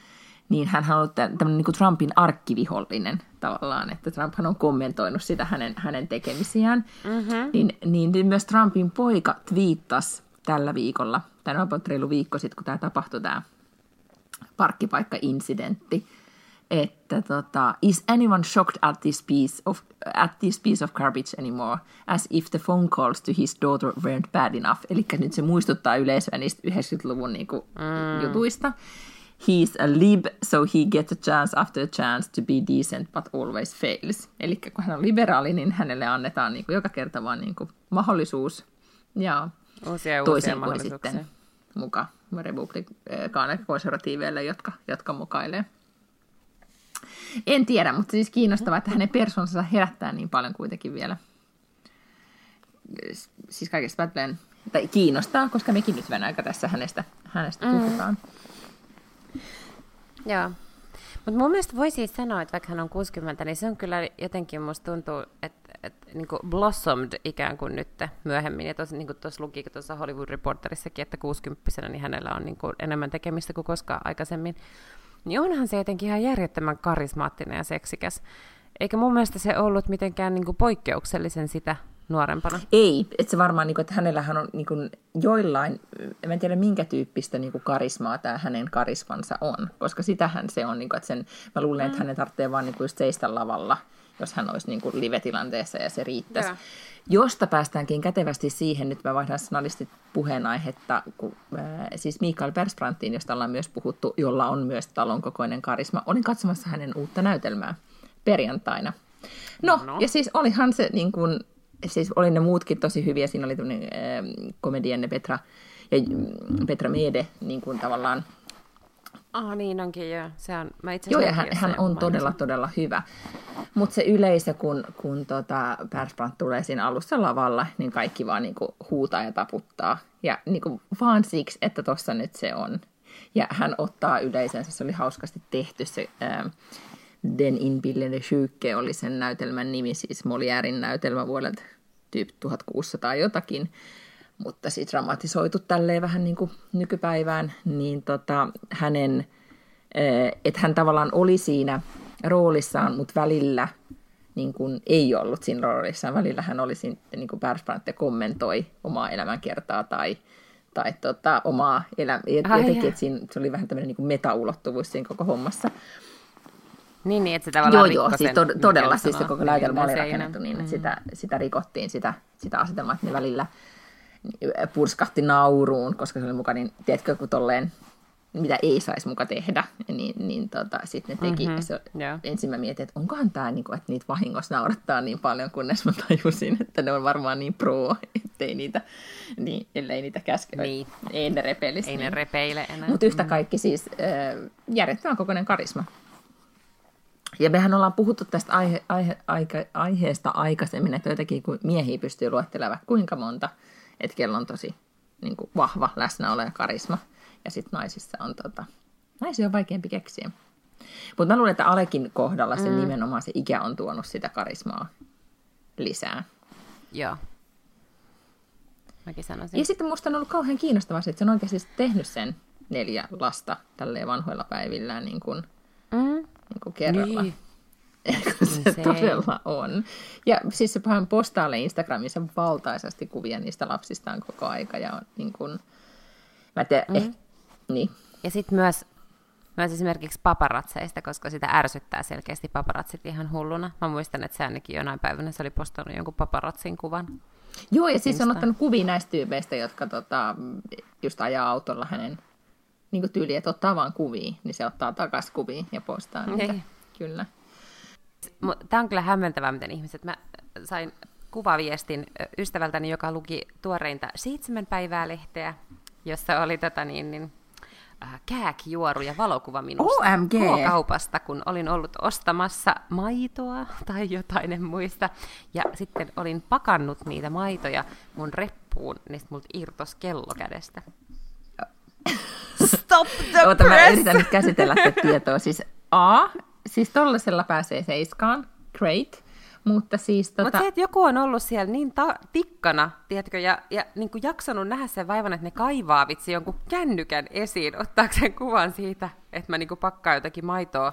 niin hän on ollut tämmöinen niin Trumpin arkkivihollinen tavallaan, että Trumphan on kommentoinut sitä hänen, hänen tekemisiään. Mm-hmm. Niin, niin myös Trumpin poika twiittasi tällä viikolla, tai on reilu viikko sitten, kun tämä tapahtui tämä parkkipaikka-incidentti, että tota, is anyone shocked at this piece of at this piece of garbage anymore, as if the phone calls to his daughter weren't bad enough. Eli nyt se muistuttaa yleisöä niistä 90-luvun niinku, mm. jutuista. He's a lib, so he gets a chance after a chance to be decent, but always fails. Eli kun hän on liberaali, niin hänelle annetaan niinku joka kerta vaan niinku mahdollisuus ja uusia, toisen kuin sitten mukaan republikaaneille konservatiiveille, jotka, jotka mukailee. En tiedä, mutta siis kiinnostavaa, että hänen persoonansa herättää niin paljon kuitenkin vielä. Siis kaikesta päätellen, tai kiinnostaa, koska mekin nyt aika tässä hänestä, hänestä mm. puhutaan. Joo. Mutta mun mielestä voi siis sanoa, että vaikka hän on 60, niin se on kyllä jotenkin, musta tuntuu, että, että niin kuin blossomed ikään kuin nyt myöhemmin. Ja tuossa niin luki tuossa Hollywood Reporterissakin, että 60 niin hänellä on niin kuin enemmän tekemistä kuin koskaan aikaisemmin niin onhan se jotenkin ihan järjettömän karismaattinen ja seksikäs. Eikä mun mielestä se ollut mitenkään niin kuin poikkeuksellisen sitä nuorempana. Ei, että se varmaan, niin kuin, että hänellähän on niin kuin, joillain, en tiedä minkä tyyppistä niin kuin, karismaa tämä hänen karismansa on, koska sitähän se on, niin kuin, että sen, mä luulen, mm. että hänen tarvitsee vaan niin kuin, just seistä lavalla jos hän olisi niin kuin live-tilanteessa ja se riittäisi. Joo. Josta päästäänkin kätevästi siihen, nyt mä vaihdan sanallisesti puheenaihetta, kun, äh, siis Mikael Persbrandtin, josta ollaan myös puhuttu, jolla on myös talon kokoinen karisma. Olin katsomassa hänen uutta näytelmää perjantaina. No, no. ja siis olihan se niin kuin, siis oli ne muutkin tosi hyviä. Siinä oli tämmöinen äh, komedienne Petra ja mm, Petra Mede niin kuin tavallaan Ah, niin onkin, joo. Se on, mä itse Joo, ja hän, hän on jonkun todella, todella hyvä. Mutta se yleisö, kun, kun tota Persbrandt tulee siinä alussa lavalla, niin kaikki vaan niinku huutaa ja taputtaa. Ja niinku vaan siksi, että tuossa nyt se on. Ja hän ottaa yleisönsä, se oli hauskasti tehty se... Ää, Den inbillede sjuke oli sen näytelmän nimi, siis Molièrin näytelmä vuodelta tyyp 1600 jotakin, mutta siis dramatisoitu tälleen vähän niin kuin nykypäivään, niin tota, hänen, että hän tavallaan oli siinä roolissaan, mutta välillä niin kuin ei ollut siinä roolissaan. Välillä hän oli siinä, niin kuin Persbrandt kommentoi omaa elämänkertaa tai, tai tota, omaa elämää. Jaa. että siinä, se oli vähän tämmöinen niin kuin meta-ulottuvuus siinä koko hommassa. Niin, niin, että se Joo, tavallaan joo, rikkoi siis tod- todella siis se koko näytelmä oli rakennettu niin, että Mm. sitä, sitä rikottiin, sitä, sitä asetelmaa, että ne välillä purskahti nauruun, koska se oli muka, niin tiedätkö, kun tolleen, mitä ei saisi muka tehdä, niin, niin tota, sitten ne teki. Mhm, Se, joo. ensin mä mietin, että onkohan tämä, niin kuin, että niitä vahingossa naurattaa niin paljon, kunnes mä tajusin, että ne on varmaan niin pro, ettei niitä, niin, ellei niitä käske, Niin. ei ne repelisi. Ei ne niin. repeile enää. Mutta yhtä kaikki siis äh, järjettömän kokoinen karisma. Ja mehän ollaan puhuttu tästä aihe, aihe, aika, aiheesta aikaisemmin, että jotenkin kun miehiä pystyy luettelemaan kuinka monta, että kello on tosi niin kuin, vahva läsnäolo ja karisma. Ja sitten naisissa on, tota, naisia on vaikeampi keksiä. Mutta mä luulen, että Alekin kohdalla se mm. nimenomaan se ikä on tuonut sitä karismaa lisää. Joo. Mäkin sanoisin. Ja sitten musta on ollut kauhean kiinnostavaa se, että se on oikeasti tehnyt sen neljä lasta tälleen vanhoilla päivillään niin kuin, Mm. niin kuin kerralla. Niin. Kun se Insane. todella on. Ja siis se hän postailee Instagramissa valtaisesti kuvia niistä lapsistaan koko aika. Ja on niin kuin, mä tiedä, mm. eh, niin. Ja sitten myös, myös esimerkiksi paparatseista, koska sitä ärsyttää selkeästi paparatsit ihan hulluna. Mä muistan, että se ainakin jonain päivänä se oli postannut jonkun paparatsin kuvan. Joo, ja siis on ottanut kuvia näistä tyypeistä, jotka tota, just ajaa autolla hänen niin kuin tyyliin, että ottaa vaan kuvia, niin se ottaa takas kuvia ja postaa niitä. Niin. Kyllä. Tämä on kyllä hämmentävää, miten ihmiset... Mä sain kuvaviestin ystävältäni, joka luki tuoreinta seitsemän päivää lehteä, jossa oli tota niin, niin, äh, kääkjuoru ja valokuva minusta OMG! kaupasta, kun olin ollut ostamassa maitoa tai jotain, en muista. Ja sitten olin pakannut niitä maitoja mun reppuun, niin sit multa irtos kello kädestä. Stop the Oota, mä press! yritän nyt käsitellä tätä tietoa. Siis A, siis tollasella pääsee seiskaan, great. Mutta siis tota... Mutta se, että joku on ollut siellä niin ta- tikkana, tiedätkö, ja, ja niin kuin jaksanut nähdä sen vaivan, että ne kaivaa vitsi jonkun kännykän esiin, ottaakseen kuvan siitä, että mä niin kuin pakkaan jotakin maitoa.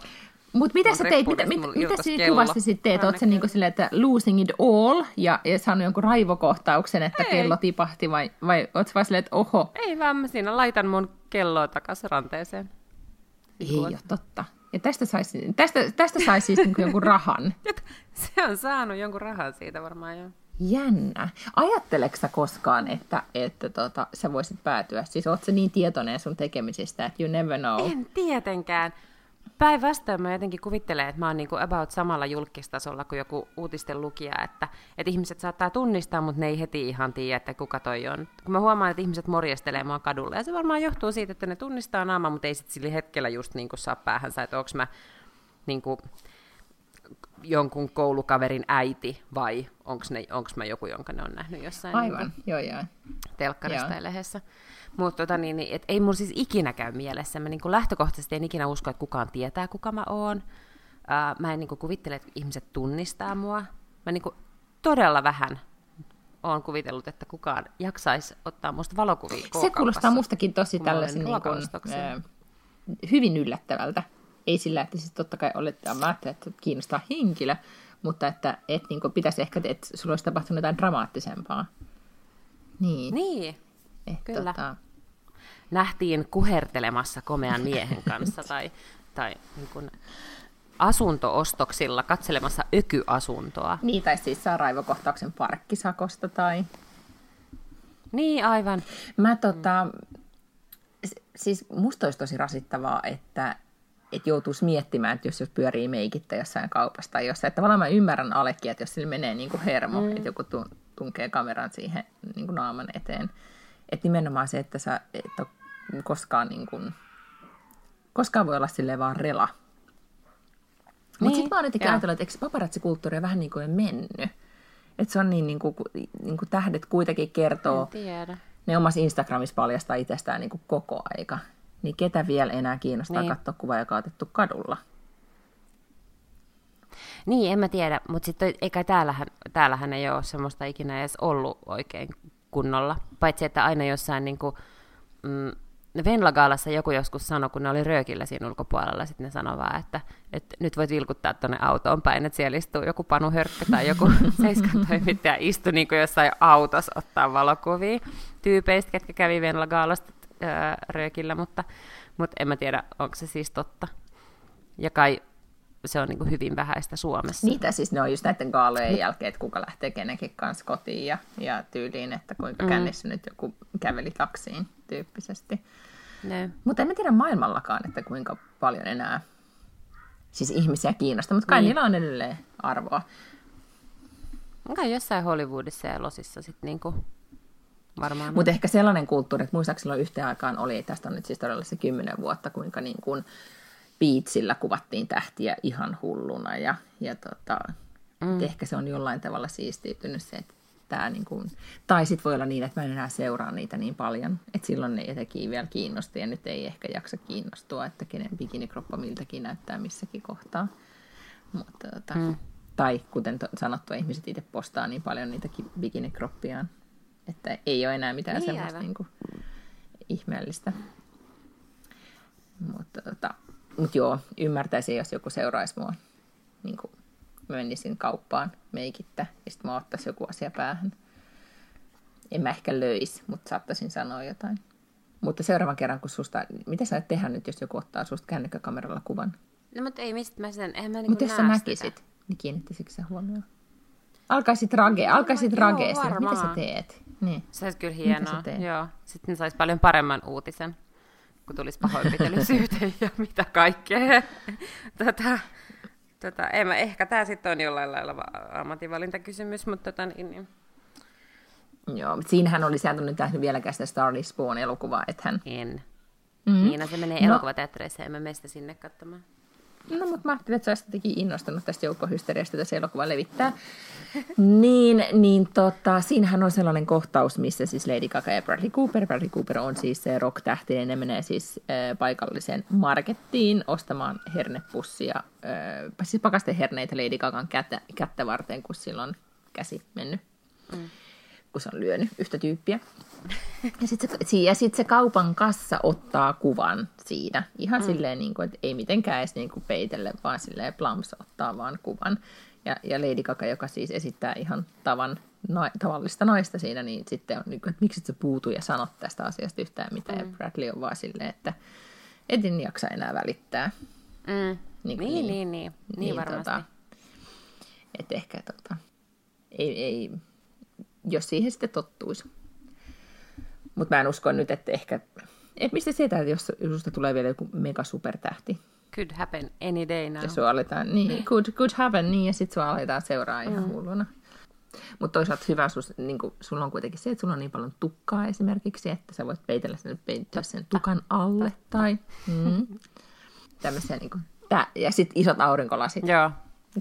Mutta mitä sä teit, mitä, mit, mitä siinä kuvassa sitten teet? Jonnekin. niinku silleen, että losing it all ja, ja saanut jonkun raivokohtauksen, että Ei. kello tipahti vai, vai oot sä vaan silleen, että oho, Ei vaan mä siinä laitan mun kelloa takaisin ranteeseen. ei ole totta. Ja tästä saisi tästä, tästä sais siis niinku jonkun rahan. Se on saanut jonkun rahan siitä varmaan jo. Jännä. Ajatteleksä sä koskaan, että, että tota, sä voisit päätyä? Siis oot sä niin tietoinen sun tekemisistä, että you never know. En tietenkään. Päinvastoin mä jotenkin kuvittelen, että mä oon niinku about samalla julkistasolla kuin joku uutisten lukija, että, että ihmiset saattaa tunnistaa, mutta ne ei heti ihan tiedä, että kuka toi on. Kun mä huomaan, että ihmiset morjestelee mua kadulla, ja se varmaan johtuu siitä, että ne tunnistaa naama, mutta ei sitten sillä hetkellä just niinku saa päähänsä, että onko mä niinku jonkun koulukaverin äiti vai onko mä joku, jonka ne on nähnyt jossain niinku Aivan, joo joo. telkkarista Joo. ja lehdessä. Mutta tota, niin, niin, et ei mulla siis ikinä käy mielessä. Mä niin lähtökohtaisesti en ikinä usko, että kukaan tietää, kuka mä oon. Ää, mä en niin kuvittele, että ihmiset tunnistaa mua. Mä niin todella vähän oon kuvitellut, että kukaan jaksaisi ottaa musta valokuvia Se kuulostaa mustakin tosi kun tällaisen niin kuin, ö, hyvin yllättävältä. Ei sillä, että siis totta kai olet, mä ajattelen, että kiinnostaa henkilö, mutta että et, niin kuin, pitäisi ehkä, että sulla olisi tapahtunut jotain dramaattisempaa. Niin. Niin, eh, kyllä. Tota, nähtiin kuhertelemassa komean miehen kanssa tai, tai niin kuin asuntoostoksilla katselemassa ökyasuntoa. Niin, tai siis saa raivokohtauksen parkkisakosta tai... Niin, aivan. Mä tota, siis musta olisi tosi rasittavaa, että, että joutuisi miettimään, että jos, jos pyörii meikittä jossain kaupassa tai jossain. Että tavallaan mä ymmärrän Alekia, että jos sillä menee niin kuin hermo, mm. että joku tunkee kameran siihen niin kuin naaman eteen. Että nimenomaan se, että sä et koskaan, niin kuin, koskaan voi olla silleen vaan rela. Mutta niin, sitten mä oon jotenkin ajatellut, että eikö paparazzikulttuuri vähän niin kuin mennyt. Että se on niin, niin kuin, niin kuin tähdet kuitenkin kertoo. Ne omassa Instagramissa paljastaa itsestään niin kuin koko aika. Niin ketä vielä enää kiinnostaa niin. katsoa kuva, joka on otettu kadulla? Niin, en mä tiedä, mutta sitten eikä täällähän, täällähän ei ole semmoista ikinä edes ollut oikein kunnolla. Paitsi, että aina jossain niin kuin, mm, Venlagaalassa joku joskus sanoi, kun ne oli röökillä siinä ulkopuolella, sitten ne sanoi vaan, että, että nyt voit vilkuttaa tuonne autoon päin, että siellä istuu joku Panu Hörkkö tai joku seiskan toimittaja istu niin kuin jossain autossa ottaa valokuvia tyypeistä, ketkä kävi Venlagaalasta öö, röökillä, mutta, mutta en mä tiedä, onko se siis totta. Ja kai se on niin kuin hyvin vähäistä Suomessa. Niitä siis ne on just näiden kaalojen jälkeen, että kuka lähtee kenenkin kanssa kotiin ja, ja tyyliin, että kuinka mm. kännissä nyt joku käveli taksiin tyyppisesti. Mutta en tiedä maailmallakaan, että kuinka paljon enää siis ihmisiä kiinnostaa, mutta kai niin. niillä on edelleen arvoa. Kai jossain Hollywoodissa ja Losissa sitten niinku varmaan. Mutta ehkä sellainen kulttuuri, että muistaakseni yhteen aikaan oli, tästä on nyt siis todella se kymmenen vuotta, kuinka niin kuin Beatsillä kuvattiin tähtiä ihan hulluna ja, ja tota, mm. ehkä se on jollain tavalla siistiytynyt se, että tämä niin kuin, tai sitten voi olla niin, että mä en enää seuraa niitä niin paljon, että silloin ne jotenkin vielä kiinnosti ja nyt ei ehkä jaksa kiinnostua, että kenen bikinikroppa miltäkin näyttää missäkin kohtaa. Mutta, tota, mm. Tai kuten to, sanottu, ihmiset itse postaa niin paljon niitä bikinikroppiaan, että ei ole enää mitään niin, semmoista niin kuin, ihmeellistä. Mutta tota, mut joo, ymmärtäisin, jos joku seuraisi mua niin kuin menisin kauppaan meikittä ja sitten mä ottaisin joku asia päähän. En mä ehkä löisi, mutta saattaisin sanoa jotain. Mutta seuraavan kerran, kun susta, mitä sä et tehdä nyt, jos joku ottaa susta kännykkäkameralla kuvan? No mutta ei, mistä mä sen, eihän mä niinku Mutta jos sä näkisit, sitä. niin kiinnittäisikö sä huomioon? Alkaisit rage, no, alkaisit rage, mitä sä teet? Niin. Se olisi kyllä hienoa, joo. Sitten saisi paljon paremman uutisen, kun tulisi pahoinpitelysyyte ja mitä kaikkea. Tätä, Tota, en mä, ehkä tämä sitten on jollain lailla ammatinvalintakysymys, mutta tota, niin, niin. Joo, mutta siinähän oli, sieltä nyt nähnyt vieläkään sitä Starly Spawn-elokuvaa, että hän... En. Mm-hmm. Niin, no se menee no. elokuvateattereissa, en mä sinne katsomaan. No, mutta mä ajattelin, että sä olisit jotenkin innostunut tästä joukkohysteriasta, että se elokuva levittää. niin, niin tota, siinähän on sellainen kohtaus, missä siis Lady Gaga ja Bradley Cooper, Bradley Cooper on siis se rock-tähti, ne menee siis äh, paikalliseen markettiin ostamaan hernepussia, äh, siis pakasteherneitä Lady Gagan kättä, kättä varten, kun sillä on käsi mennyt. Mm kun se on lyönyt yhtä tyyppiä. Ja sitten se, ja sit se kaupan kassa ottaa kuvan siinä. Ihan mm. silleen, niin kuin, että ei mitenkään edes niin kuin peitelle, vaan silleen plums ottaa vaan kuvan. Ja, ja Lady Gaga, joka siis esittää ihan tavan, na, tavallista naista siinä, niin sitten on, niin kuin, että miksi et sä puutu ja sanot tästä asiasta yhtään mitään. Mm. Ja Bradley on vaan silleen, että en jaksa enää välittää. Mm. Niin, niin, niin, niin, niin, niin varmasti. Tota, että ehkä tota, ei, ei, jos siihen sitten tottuisi. Mutta mä en usko nyt, että ehkä... Et mistä sitä, että jos susta tulee vielä joku mega supertähti? Could happen any day now. Ja sua aletaan, niin, niin. Could, could happen, niin, ja sitten sua aletaan seuraa ihan mm. hulluna. Mutta toisaalta hyvä, sus, niin kun, sulla on kuitenkin se, että sulla on niin paljon tukkaa esimerkiksi, että sä voit peitellä sen, peitellä sen tukan alle. Tai mm, tämmöisiä niin kuin, tää, ja sitten isot aurinkolasit. Joo.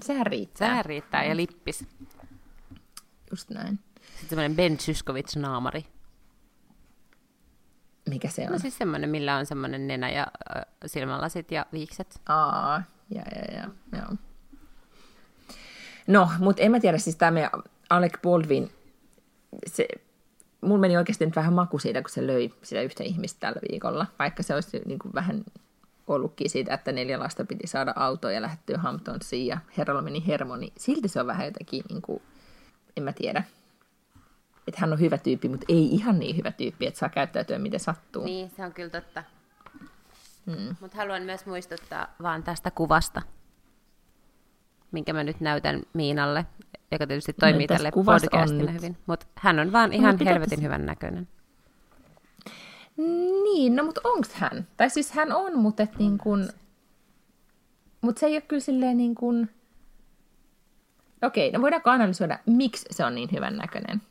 Sehän riittää. Sehän riittää, ja lippis. Just näin. Sitten semmoinen Ben Zyskowicz-naamari. Mikä se on? No siis semmoinen, millä on semmoinen nenä ja äh, silmälasit ja viikset. Aa, ja, ja, ja, joo. No, mutta en mä tiedä, siis tämä Alec Baldwin, se, mulla meni oikeasti nyt vähän maku siitä, kun se löi sitä yhtä ihmistä tällä viikolla, vaikka se olisi niin kuin vähän ollutkin siitä, että neljä lasta piti saada autoa ja lähettyä Hamptonsiin ja herralla meni hermo, niin silti se on vähän jotenkin, niin kuin, en mä tiedä, että hän on hyvä tyyppi, mutta ei ihan niin hyvä tyyppi, että saa käyttäytyä miten sattuu. Niin, se on kyllä totta. Mm. Mutta haluan myös muistuttaa vaan tästä kuvasta. minkä mä nyt näytän Miinalle, joka tietysti toimii no, tälle podcastille hyvin. Mutta hän on vaan ihan no, helvetin tässä... hyvän näköinen. Niin, no mutta onks hän? Tai siis hän on, mutta et niin kun... Mut se ei ole kyllä silleen niin kuin... Okei, no voidaanko analysoida, miksi se on niin hyvän näköinen?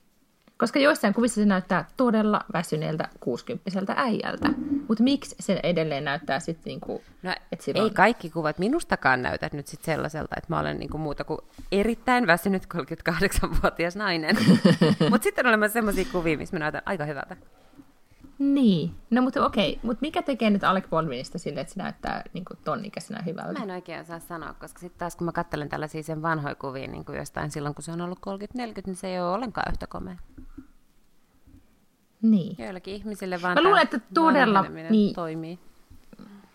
Koska joissain kuvissa se näyttää todella väsyneeltä 60 äijältä. Mutta miksi se edelleen näyttää sitten niinku, no, silloin... Ei kaikki kuvat minustakaan näytä nyt sit sellaiselta, että mä olen niinku muuta kuin erittäin väsynyt 38-vuotias nainen. mutta sitten on olemassa sellaisia kuvia, missä mä näytän aika hyvältä. Niin, no mutta okei, mutta mikä tekee nyt Alec Baldwinista sille, että se näyttää niin kuin ton ikäisenä hyvältä? Mä en oikein osaa sanoa, koska sitten taas kun mä katselen tällaisia sen vanhoja kuvia niin kuin jostain silloin, kun se on ollut 30-40, niin se ei ole ollenkaan yhtä komea. Niin. Joillekin ihmisille vaan mä luulen, että todella niin, toimii.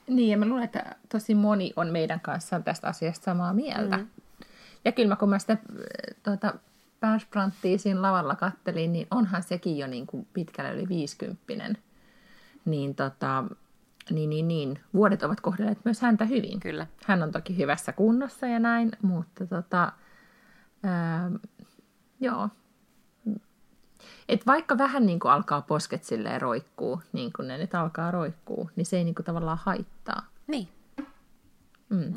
Niin, ja mä luulen, että tosi moni on meidän kanssa tästä asiasta samaa mieltä. Mm. Ja kyllä mä, kun mä sitä tuota, Persbrandtia siinä lavalla kattelin, niin onhan sekin jo niin kuin pitkälle yli 50 niin, tota, niin, niin, niin, vuodet ovat kohdelleet myös häntä hyvin. Kyllä. Hän on toki hyvässä kunnossa ja näin, mutta tota, ää, joo. Et vaikka vähän niin kuin alkaa posket silleen roikkuu, niin kuin ne nyt alkaa roikkuu, niin se ei niin kuin tavallaan haittaa. Niin. Mm.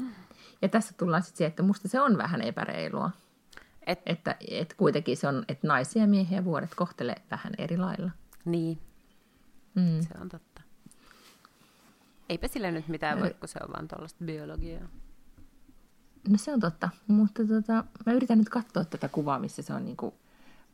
Ja tässä tullaan sitten siihen, että musta se on vähän epäreilua. Et, että, että kuitenkin se on, että naisia ja miehiä vuodet kohtelee vähän eri lailla. Niin, mm. se on totta. Eipä sille nyt mitään voi, kun se on vaan tuollaista biologiaa. No se on totta, mutta tota, mä yritän nyt katsoa tätä kuvaa, missä se on niin kuin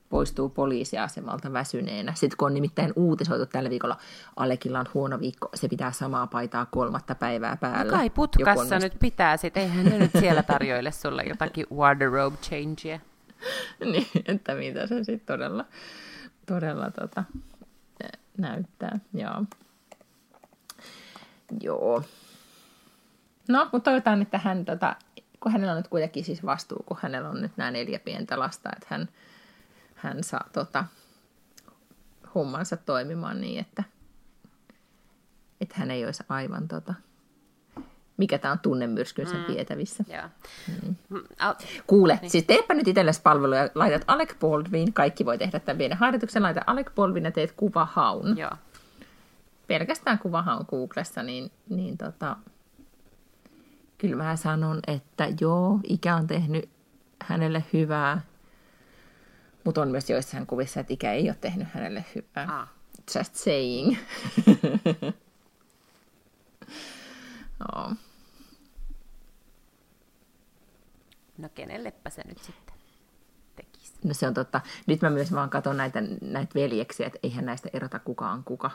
poistuu poliisiasemalta väsyneenä. Sitten kun on nimittäin uutisoitu tällä viikolla, Alekilla on huono viikko, se pitää samaa paitaa kolmatta päivää päällä. No kai putkassa nyt pitää sit, eihän ne nyt siellä tarjoile sulle jotakin wardrobe changea. niin, että mitä se sitten todella, todella tota, näyttää. Joo. Joo. No, mutta toivotaan, että hän, tota, kun hänellä on nyt kuitenkin siis vastuu, kun hänellä on nyt nämä neljä pientä lasta, että hän, hän saa tota, hommansa toimimaan niin, että, että hän ei olisi aivan tota, mikä tämä on tunnemyrskyn sen mm. vietävissä. Mm. Mm. Kuule, niin. siis teepä nyt itsellesi palveluja, laitat Alec Baldwin, kaikki voi tehdä tämän pienen harjoituksen, laita Alec Baldwin ja teet kuvahaun. Joo. Pelkästään kuvahaun Googlessa, niin, niin tota, kyllä mä sanon, että joo, ikä on tehnyt hänelle hyvää, mutta on myös joissain kuvissa, että ikä ei ole tehnyt hänelle hyvää. Ah. Just saying. Joo. No kenellepä se nyt sitten tekisi? No se on totta. Nyt mä myös vaan katson näitä, näitä veljeksiä, että eihän näistä erota kukaan kuka.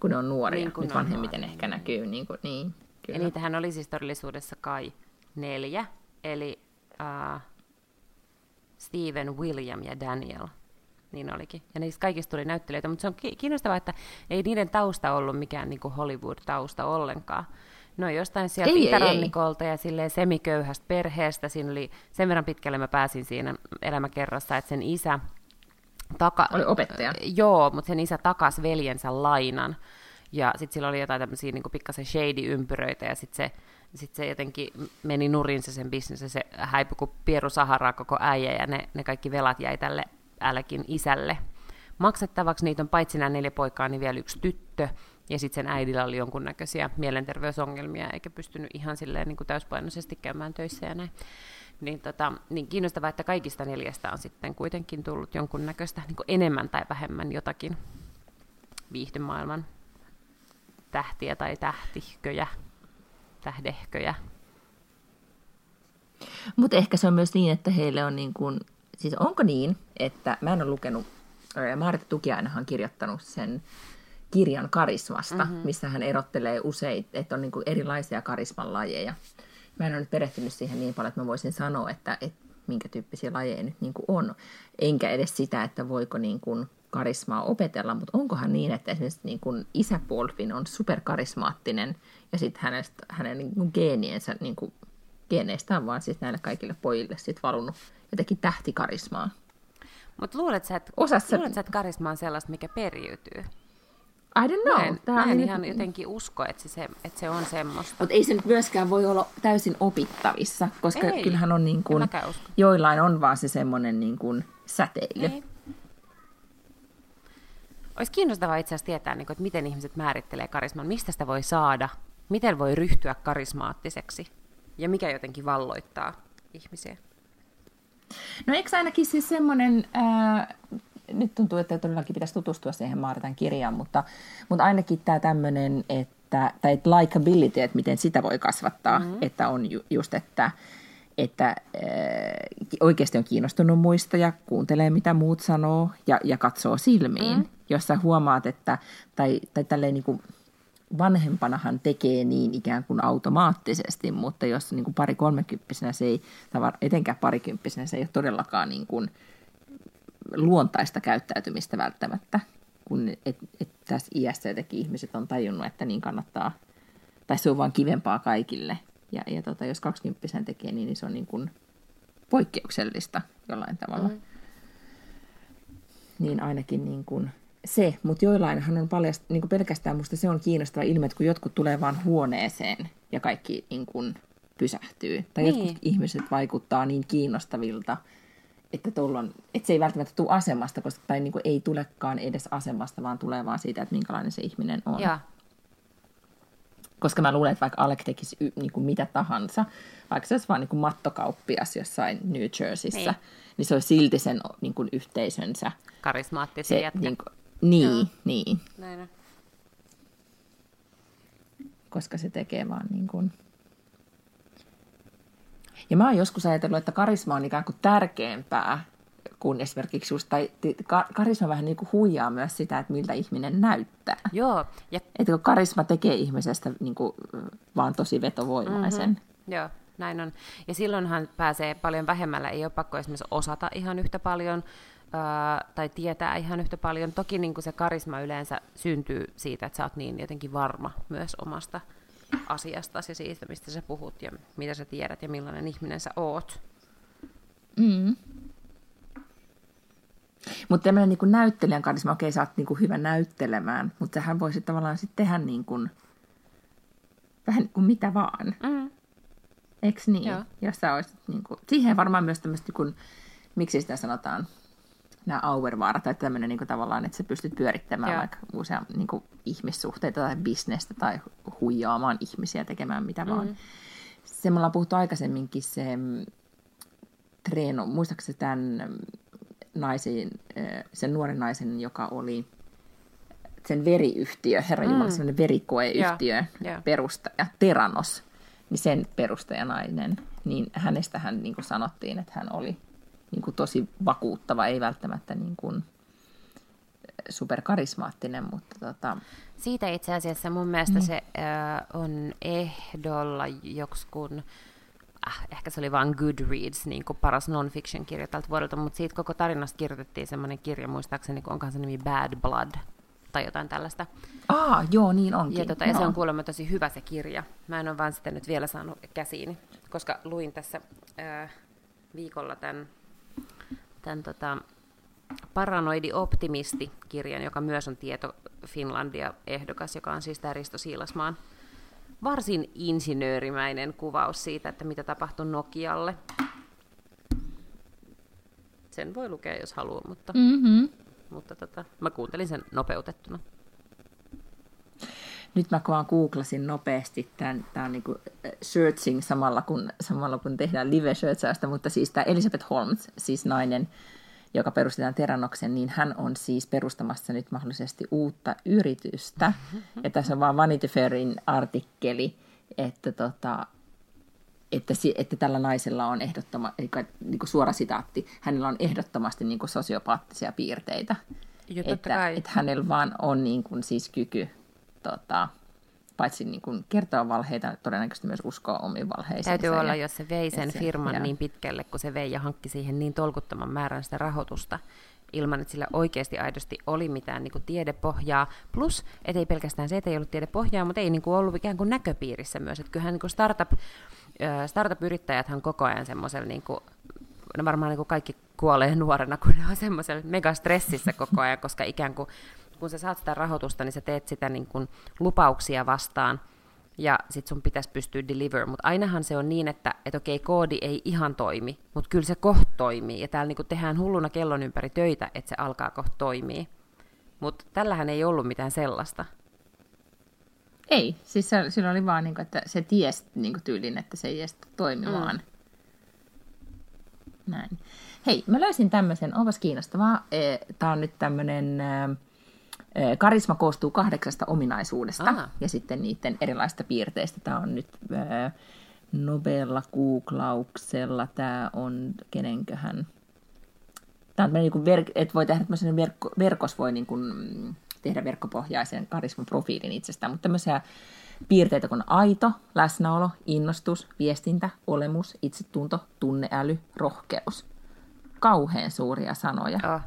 Kun ne on nuoria. Niin nyt vanhemmiten nuori, ehkä niin. näkyy. Niin, kuin, niin kyllä. Ja niitähän oli siis todellisuudessa kai neljä. Eli uh, Steven, William ja Daniel – niin olikin. Ja niistä kaikista tuli näyttelijöitä, mutta se on kiinnostavaa, että ei niiden tausta ollut mikään niin kuin Hollywood-tausta ollenkaan. No jostain sieltä ei, itärannikolta ei, ei. ja silleen semiköyhästä perheestä. Siinä oli sen verran pitkälle mä pääsin siinä elämäkerrassa, että sen isä taka... Oli opettaja. Joo, mutta sen isä takas veljensä lainan. Ja sitten sillä oli jotain tämmöisiä niin pikkasen shady-ympyröitä ja sitten se, sit se jotenkin meni nurin se sen bisnes ja se häipyi kuin pieru saharaa koko äijä ja ne, ne kaikki velat jäi tälle älläkin isälle maksettavaksi. Niitä on paitsi nämä neljä poikaa, niin vielä yksi tyttö. Ja sitten sen äidillä oli jonkunnäköisiä mielenterveysongelmia, eikä pystynyt ihan silleen niin kuin täyspainoisesti käymään töissä ja näin. Niin, tota, niin kiinnostavaa, että kaikista neljästä on sitten kuitenkin tullut jonkunnäköistä niin enemmän tai vähemmän jotakin viihdemaailman tähtiä tai tähtiköjä, tähdehköjä. Mutta ehkä se on myös niin, että heille on niin kuin siis onko niin, että mä en ole lukenut, Maarit Tukiainenhan on kirjoittanut sen kirjan karismasta, mm-hmm. missä hän erottelee usein, että on niin kuin erilaisia karisman lajeja. Mä en ole nyt perehtynyt siihen niin paljon, että mä voisin sanoa, että, että minkä tyyppisiä lajeja nyt niin kuin on. Enkä edes sitä, että voiko niin kuin karismaa opetella, mutta onkohan niin, että esimerkiksi niin kuin isä Polfin on superkarismaattinen ja sitten hänestä, hänen niin kuin geeniensä, niin kuin, geeneistä on vaan siis näille kaikille pojille sit valunut jotenkin tähtikarismaa. Mutta luulet sä, että, Osassa... luulet sä, että karisma on sellaista, mikä periytyy? I don't know. Mä en, Tää mä en ihan jotenkin usko, että se, että se on semmoista. Mutta ei se nyt myöskään voi olla täysin opittavissa, koska Ei, kyllähän on niin kuin, joillain on vaan se semmoinen niin kuin säteily. Niin. Olisi kiinnostavaa itse asiassa tietää, niin kuin, että miten ihmiset määrittelee karisman, mistä sitä voi saada, miten voi ryhtyä karismaattiseksi ja mikä jotenkin valloittaa ihmisiä. No eikö ainakin siis semmoinen, ää, nyt tuntuu, että todellakin pitäisi tutustua siihen Maaritan kirjaan, mutta, mutta ainakin tämä tämmöinen, että, tai että likability, että miten sitä voi kasvattaa, mm-hmm. että on ju, just, että, että ää, oikeasti on kiinnostunut muista ja kuuntelee, mitä muut sanoo ja, ja katsoo silmiin, mm-hmm. jos sä huomaat, että, tai, tai tälleen niin kuin, vanhempanahan tekee niin ikään kuin automaattisesti, mutta jos niin kuin pari kolmekymppisenä se ei, tai etenkään parikymppisenä se ei ole todellakaan niin kuin luontaista käyttäytymistä välttämättä, kun et, et tässä iässä jotenkin ihmiset on tajunnut, että niin kannattaa, tai se on vaan kivempaa kaikille. Ja, ja tota, jos kaksikymppisenä tekee niin, niin se on niin kuin poikkeuksellista jollain tavalla. Mm. Niin ainakin niin kuin se, mutta joillainhan on paljon, niin kuin pelkästään musta se on kiinnostava ilme, että kun jotkut tulee vaan huoneeseen ja kaikki niin kuin pysähtyy. Tai niin. Jotkut ihmiset vaikuttaa niin kiinnostavilta, että, tollon, että se ei välttämättä tule asemasta, koska, tai niin kuin ei tulekaan edes asemasta, vaan tulee vaan siitä, että minkälainen se ihminen on. Ja, Koska mä luulen, että vaikka Alec tekisi y, niin kuin mitä tahansa, vaikka se olisi vaan niin kuin mattokauppias jossain New Jerseyssä, niin, Niin. niin se olisi silti sen niin kuin yhteisönsä. karismaattisia Se, jätkä. niin, kuin, niin, Joo. niin, Näin on. koska se tekee vaan niin kuin... Ja mä oon joskus ajatellut, että karisma on ikään kuin tärkeämpää kuin esimerkiksi just, tai karisma vähän niin kuin huijaa myös sitä, että miltä ihminen näyttää. Joo, ja Että kun karisma tekee ihmisestä niin kuin, vaan tosi vetovoimaisen. Mm-hmm. Joo, näin on. Ja silloinhan pääsee paljon vähemmällä, ei ole pakko esimerkiksi osata ihan yhtä paljon ää, tai tietää ihan yhtä paljon. Toki niin kuin se karisma yleensä syntyy siitä, että sä oot niin jotenkin varma myös omasta asiastasi ja siitä, mistä sä puhut ja mitä sä tiedät ja millainen ihminen sä oot. Mm. Mutta tämmöinen niin näyttelijän karisma, okei, sä oot niin kuin hyvä näyttelemään, mutta sähän voisit tavallaan sitten tehdä niin kuin, vähän niin kuin mitä vaan. Mm. Eikö niin? Joo. Jos sä olisit, niin kuin, siihen varmaan myös tämmöistä, kun, miksi sitä sanotaan, nämä auervaara tai tämmöinen niin tavallaan, että sä pystyt pyörittämään Joo. vaikka usea niin kuin ihmissuhteita tai bisnestä tai huijaamaan ihmisiä tekemään mitä vaan. Mm. Se me ollaan puhuttu aikaisemminkin se mm, treeno, muistaakseni tämän mm, naisen, sen nuoren naisen, joka oli sen veriyhtiö, Herra Jumala, Mm. semmoinen verikoeyhtiö Joo, joo. perustaja, Teranos, niin sen perustajanainen, niin hänestähän niin kuin sanottiin, että hän oli niin kuin tosi vakuuttava, ei välttämättä niin kuin superkarismaattinen, mutta tota, Siitä itse asiassa mun mielestä mm. se äh, on ehdolla joksikun, äh, ehkä se oli vain Goodreads, niin kuin paras non-fiction-kirja tältä vuodelta, mutta siitä koko tarinasta kirjoitettiin semmoinen kirja, muistaakseni, kun onkaan se nimi Bad Blood, tai jotain tällaista. aa, joo, niin onkin. Ja, tota, ja se on kuulemma tosi hyvä se kirja. Mä en ole vaan sitä nyt vielä saanut käsiini, koska luin tässä äh, viikolla tämän, tämän tota, Paranoidi Optimisti-kirjan, joka myös on Tieto Finlandia-ehdokas, joka on siis tämä Risto Siilasmaan varsin insinöörimäinen kuvaus siitä, että mitä tapahtui Nokialle. Sen voi lukea, jos haluaa, mutta, Mm-hmm. mutta tota, mä kuuntelin sen nopeutettuna. Nyt mä vaan googlasin nopeasti tämän, tämä on niin kuin searching samalla kun, samalla kun tehdään live searchausta, mutta siis tämä Elizabeth Holmes, siis nainen, joka perustetaan Teranoksen, niin hän on siis perustamassa nyt mahdollisesti uutta yritystä. Ja tässä on vaan Vanity Fairin artikkeli, että, tota, että, että tällä naisella on ehdottoma, eli niin kuin suora sitaatti, hänellä on ehdottomasti niin kuin sosiopaattisia piirteitä. Jo, että, kai. että hänellä vaan on niin kuin siis kyky tota, paitsi niin kuin kertoa valheita, todennäköisesti myös uskoa omiin valheisiinsa. Täytyy ja- olla, jos se vei sen ja se- firman joo. niin pitkälle, kun se vei ja hankki siihen niin tolkuttoman määrän sitä rahoitusta, ilman että sillä oikeasti aidosti oli mitään niin kuin tiedepohjaa. Plus, että ei pelkästään se, että ei ollut tiedepohjaa, mutta ei niin kuin ollut ikään kuin näköpiirissä myös. Että kyllähän niin kuin startup, startup-yrittäjäthän koko ajan semmoisella, niin kuin, no varmaan niin kuin kaikki kuolee nuorena, kun ne on semmoisella megastressissä koko ajan, koska ikään kuin kun sä saat sitä rahoitusta, niin sä teet sitä niin kuin lupauksia vastaan, ja sit sun pitäisi pystyä deliver, mutta ainahan se on niin, että et okei, koodi ei ihan toimi, mutta kyllä se koht toimii, ja täällä niinku tehdään hulluna kellon ympäri töitä, että se alkaa koht toimii. Mutta tällähän ei ollut mitään sellaista. Ei, siis se, sillä oli vaan, niin kuin, että se tiesi niin kuin tyylin, että se ei edes toimimaan. Mm. Näin. Hei, mä löysin tämmöisen, onpas kiinnostavaa. E, Tämä on nyt tämmöinen, e, karisma koostuu kahdeksasta ominaisuudesta Aha. ja sitten niiden erilaisista piirteistä. Tämä on nyt e, Nobella Googlauksella, tämä on kenenköhän. Tämä on niin kuin, että voi tehdä tämmöisen verkko, verkos voi niin kuin, tehdä verkkopohjaisen karismaprofiilin itsestään, mutta tämmöisiä piirteitä kuin aito, läsnäolo, innostus, viestintä, olemus, itsetunto, tunneäly, rohkeus. Kauhean suuria sanoja. Oh.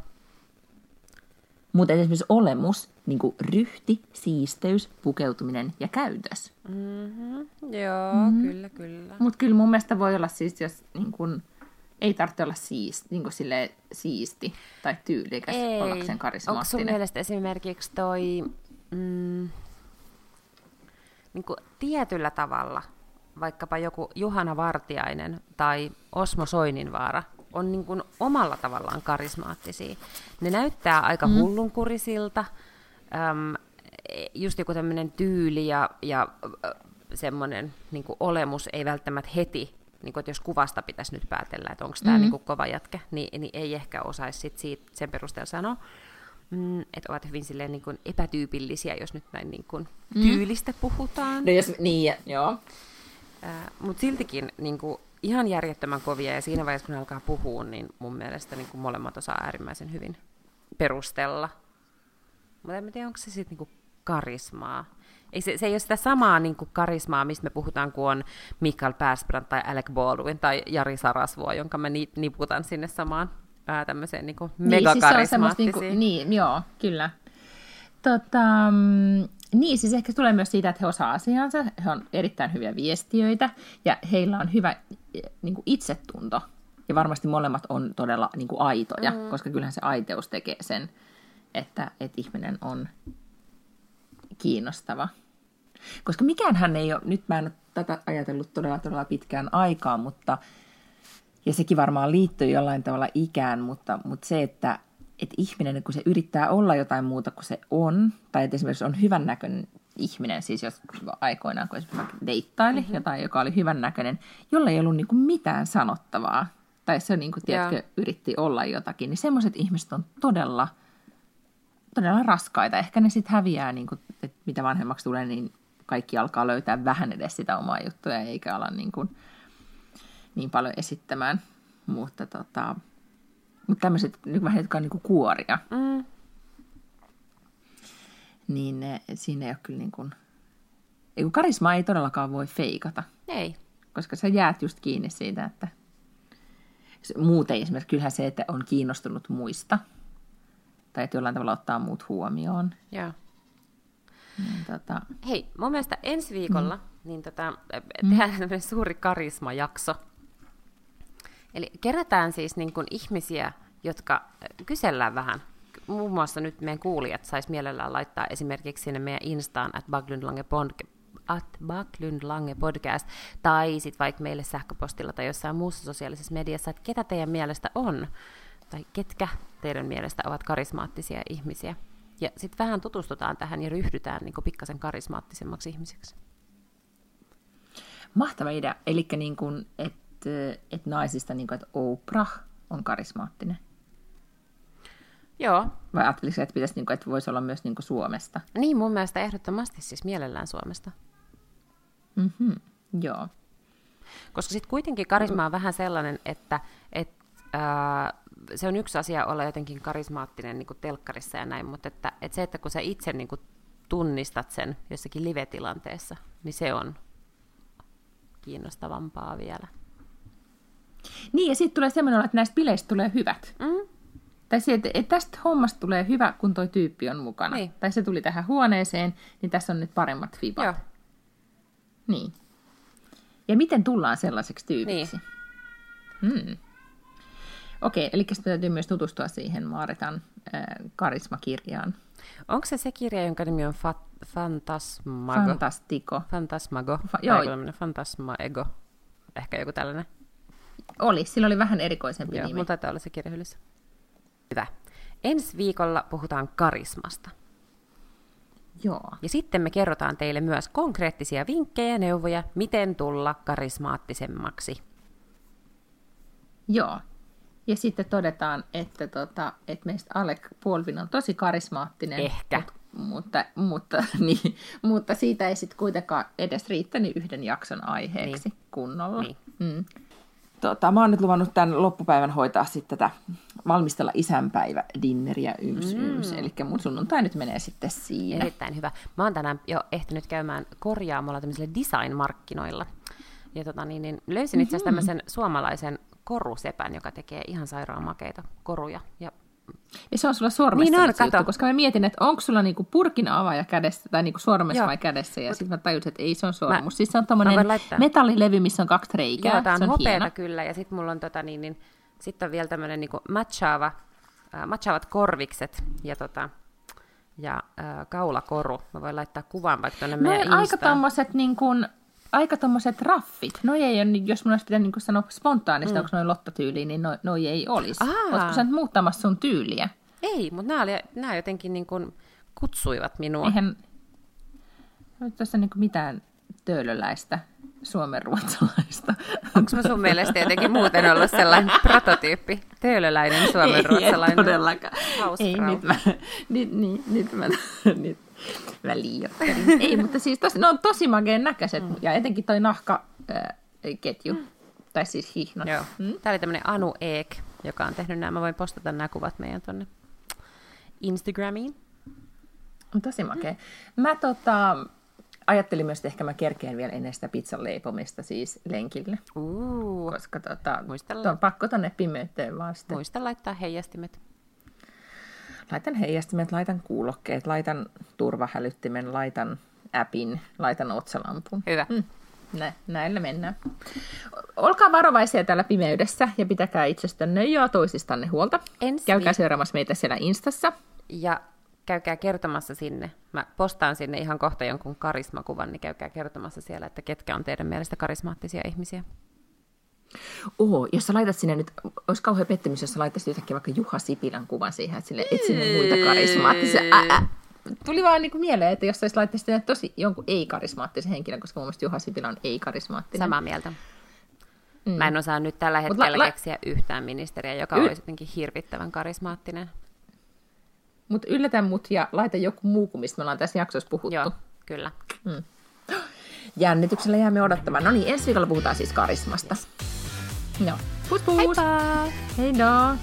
Mutta esimerkiksi olemus, niin kuin ryhti, siisteys, pukeutuminen ja käytös. Mm-hmm. Joo, mm-hmm. kyllä, kyllä. Mutta kyllä mun mielestä voi olla siis, jos niin kuin, ei tarvitse olla siisti, niin kuin siisti tai tyylikäs ei. ollakseen karismaattinen. Onko sun mielestä esimerkiksi toi mm, niin kuin tietyllä tavalla, vaikkapa joku Juhana Vartiainen tai Osmo Soininvaara, on niin kuin omalla tavallaan karismaattisia. Ne näyttää aika mm. hullunkurisilta, äm, just joku tämmöinen tyyli ja, ja semmoinen niin olemus ei välttämättä heti niin kuin, että jos kuvasta pitäisi nyt päätellä, että onko tämä mm-hmm. niin kova jätkä, niin, niin ei ehkä osaisi sit siitä, sen perusteella sanoa, mm, että ovat hyvin silleen, niin kuin epätyypillisiä, jos nyt näin niin kuin, mm. tyylistä puhutaan. No jos, niin, joo. Äh, Mutta siltikin niin kuin, ihan järjettömän kovia, ja siinä vaiheessa, kun ne alkaa puhua, niin mun mielestä niin kuin molemmat osaa äärimmäisen hyvin perustella. Mutta en tiedä, onko se sitten niin karismaa. Ei se, se ei ole sitä samaa niin kuin karismaa, mistä me puhutaan, kun on Mikael Persbrandt tai Alec Baldwin tai Jari Sarasvuo, jonka mä niputan sinne samaan ää, tämmöiseen niin kuin megakarismaattiseen. Niin, siis niin, joo, kyllä. Tota, mm, niin, siis ehkä tulee myös siitä, että he osaa asiansa, he on erittäin hyviä viestiöitä ja heillä on hyvä niin kuin itsetunto. Ja varmasti molemmat on todella niin kuin aitoja, mm. koska kyllähän se aiteus tekee sen, että, että ihminen on kiinnostava. Koska mikään hän ei ole, nyt mä en ole tätä ajatellut todella todella pitkään aikaa, mutta, ja sekin varmaan liittyy jollain tavalla ikään, mutta, mutta se, että, että ihminen, kun se yrittää olla jotain muuta kuin se on, tai että esimerkiksi on hyvännäköinen ihminen, siis jos aikoinaan, kun esimerkiksi deittaili mm-hmm. jotain, joka oli hyvännäköinen, jolla ei ollut niin kuin mitään sanottavaa, tai se niin kuin, tiedätkö, yritti olla jotakin, niin semmoiset ihmiset on todella, todella raskaita. Ehkä ne sitten häviää, niin kuin, että mitä vanhemmaksi tulee, niin kaikki alkaa löytää vähän edes sitä omaa juttuja, eikä ala niin, kuin, niin paljon esittämään. Mutta, tota, mutta tämmöiset niin vähän, jotka on niin kuin kuoria, mm. Niin ne, siinä ei ole kyllä niin kuin, ei kun karisma ei todellakaan voi feikata. Ei. Koska sä jäät just kiinni siitä, että muuten esimerkiksi kyllähän se, että on kiinnostunut muista, tai että jollain tavalla ottaa muut huomioon. Joo. Niin, tota... Hei, mun mielestä ensi viikolla mm. niin tota, tehdään mm. tämmöinen suuri karismajakso. Eli kerätään siis niin kuin ihmisiä, jotka kysellään vähän. Muun muassa nyt meidän kuulijat sais mielellään laittaa esimerkiksi sinne meidän Instaan, at Baglundlange at Baklundlange podcast, tai sitten vaikka meille sähköpostilla tai jossain muussa sosiaalisessa mediassa, että ketä teidän mielestä on, tai ketkä teidän mielestä ovat karismaattisia ihmisiä. Ja sitten vähän tutustutaan tähän ja ryhdytään niin pikkasen karismaattisemmaksi ihmiseksi. Mahtava idea. Eli niin että et naisista, niin kuin, että Oprah on karismaattinen. Joo. Vai ajattelisitko, että, pitäisi, niin kuin, että voisi olla myös niin kuin Suomesta? Niin, mun mielestä ehdottomasti siis mielellään Suomesta. Mm-hmm. Joo. Koska sitten kuitenkin karisma on vähän sellainen, että et, ää, se on yksi asia olla jotenkin karismaattinen niin kuin telkkarissa ja näin, mutta että, että se, että kun sä itse niin kuin tunnistat sen jossakin live-tilanteessa, niin se on kiinnostavampaa vielä. Niin, ja sitten tulee semmoinen, että näistä bileistä tulee hyvät. Mm. Tai se, että, että tästä hommasta tulee hyvä, kun toi tyyppi on mukana. Niin. Tai se tuli tähän huoneeseen, niin tässä on nyt paremmat fibat. Joo. Niin. Ja miten tullaan sellaiseksi tyypiksi? Niin. Hmm. Okei, eli sitten täytyy myös tutustua siihen Maaretan äh, karismakirjaan. Onko se se kirja, jonka nimi on Fa- Fantasmago? Fantastico. Fantasmago. Fa- joo. Fantasmaego. Ehkä joku tällainen. Oli, sillä oli vähän erikoisempi Joo, nimi. mulla taitaa olla se kirja hyllyssä. Hyvä. Ensi viikolla puhutaan karismasta. Joo. Ja sitten me kerrotaan teille myös konkreettisia vinkkejä ja neuvoja, miten tulla karismaattisemmaksi. Joo. Ja sitten todetaan, että, tota, että meistä Alec Baldwin on tosi karismaattinen. Ehkä. Mut, mutta, mutta, niin, mutta siitä ei sitten kuitenkaan edes riittänyt yhden jakson aiheeksi niin. kunnolla. Niin. Mm. Tota, mä oon nyt luvannut tämän loppupäivän hoitaa sitten tätä valmistella isänpäivä dinneriä yms, mm. yms. Eli mun sunnuntai nyt menee sitten siinä. Erittäin hyvä. Mä oon tänään jo ehtinyt käymään korjaamolla tämmöisillä design-markkinoilla. Ja tota, niin, niin löysin itse asiassa tämmöisen suomalaisen korusepän, joka tekee ihan sairaan makeita koruja. Ja Ja se on sulla sormessa Niin on, juttu, kato. koska mä mietin, että onko sulla niinku purkin avaaja kädessä tai niinku sormessa Joo. vai kädessä. Ja sitten mä tajusin, että ei se on sormus. Mä- siis se on tommonen metallilevy, missä on kaksi reikää. Joo, tää on, se on hopeata hieno. kyllä, ja sitten mulla on tota, niin, niin, sit on vielä tämmöinen niin matchaava, äh, matchaavat korvikset ja, tota, ja äh, kaulakoru. Mä voin laittaa kuvan vaikka tuonne meidän aika Instaan. tommoset niin kuin, aika tommoset raffit. Noi ei ole, jos mun olisi pitänyt niin sanoa spontaanisti, mm. onko noin lottatyyliä, niin noi, noi ei olisi. Oletko sä nyt muuttamassa sun tyyliä? Ei, mutta nämä, oli, nämä jotenkin niin kuin kutsuivat minua. Eihän ei tässä niin mitään töölöläistä suomenruotsalaista. Onko mä sun mielestä jotenkin muuten ollut sellainen prototyyppi, töölöläinen suomenruotsalainen? Ei todellakaan. Hausfrau. Ei, nyt mä, nyt, niin, nyt mä, nyt mä liioittelin. Ei, mutta siis tosi, ne on tosi makeen näköiset. Mm. Ja etenkin toi nahkaketju. Mm. Tai siis hihnot. Joo. Mm. Tämä oli tämmöinen Anu Eek, joka on tehnyt nämä. Mä voin postata nämä kuvat meidän tonne Instagramiin. On tosi makea. Mä tota, ajattelin myös, että ehkä mä kerkeen vielä ennen sitä pizzan leipomista siis lenkille. Uu, Koska tota, on pakko tonne pimeyteen vaan sitten. muista laittaa heijastimet. Laitan heijastimet, laitan kuulokkeet, laitan turvahälyttimen, laitan appin, laitan otsalampun. Hyvä. Mm. Nä, näillä mennään. Olkaa varovaisia täällä pimeydessä ja pitäkää itsestänne ja toisistanne huolta. Ensi Käykää viik- seuraamassa meitä siellä Instassa. Ja käykää kertomassa sinne. Mä postaan sinne ihan kohta jonkun karismakuvan, niin käykää kertomassa siellä, että ketkä on teidän mielestä karismaattisia ihmisiä. Oho, jos sä laitat sinne nyt, olisi kauhean pettymys, jos sä laittaisit yhtäkkiä vaikka Juha Sipilän kuvan siihen, että sille et sinne muita karismaattisia. Ä, ä. Tuli vaan niinku mieleen, että jos sä laittaisit sinne tosi jonkun ei-karismaattisen henkilön, koska mun mielestä Juha Sipilä on ei-karismaattinen. Samaa mieltä. Mm. Mä en osaa nyt tällä hetkellä la- la- keksiä yhtään ministeriä, joka Y- olisi jotenkin hirvittävän karismaattinen. Mutta yllätä mut ja laita joku muu kuin mistä me ollaan tässä jaksossa puhuttu. Joo, kyllä. Jännityksellä jäämme odottamaan. No niin, ensi viikolla puhutaan siis karismasta. Ja. Puss puss! Hej då!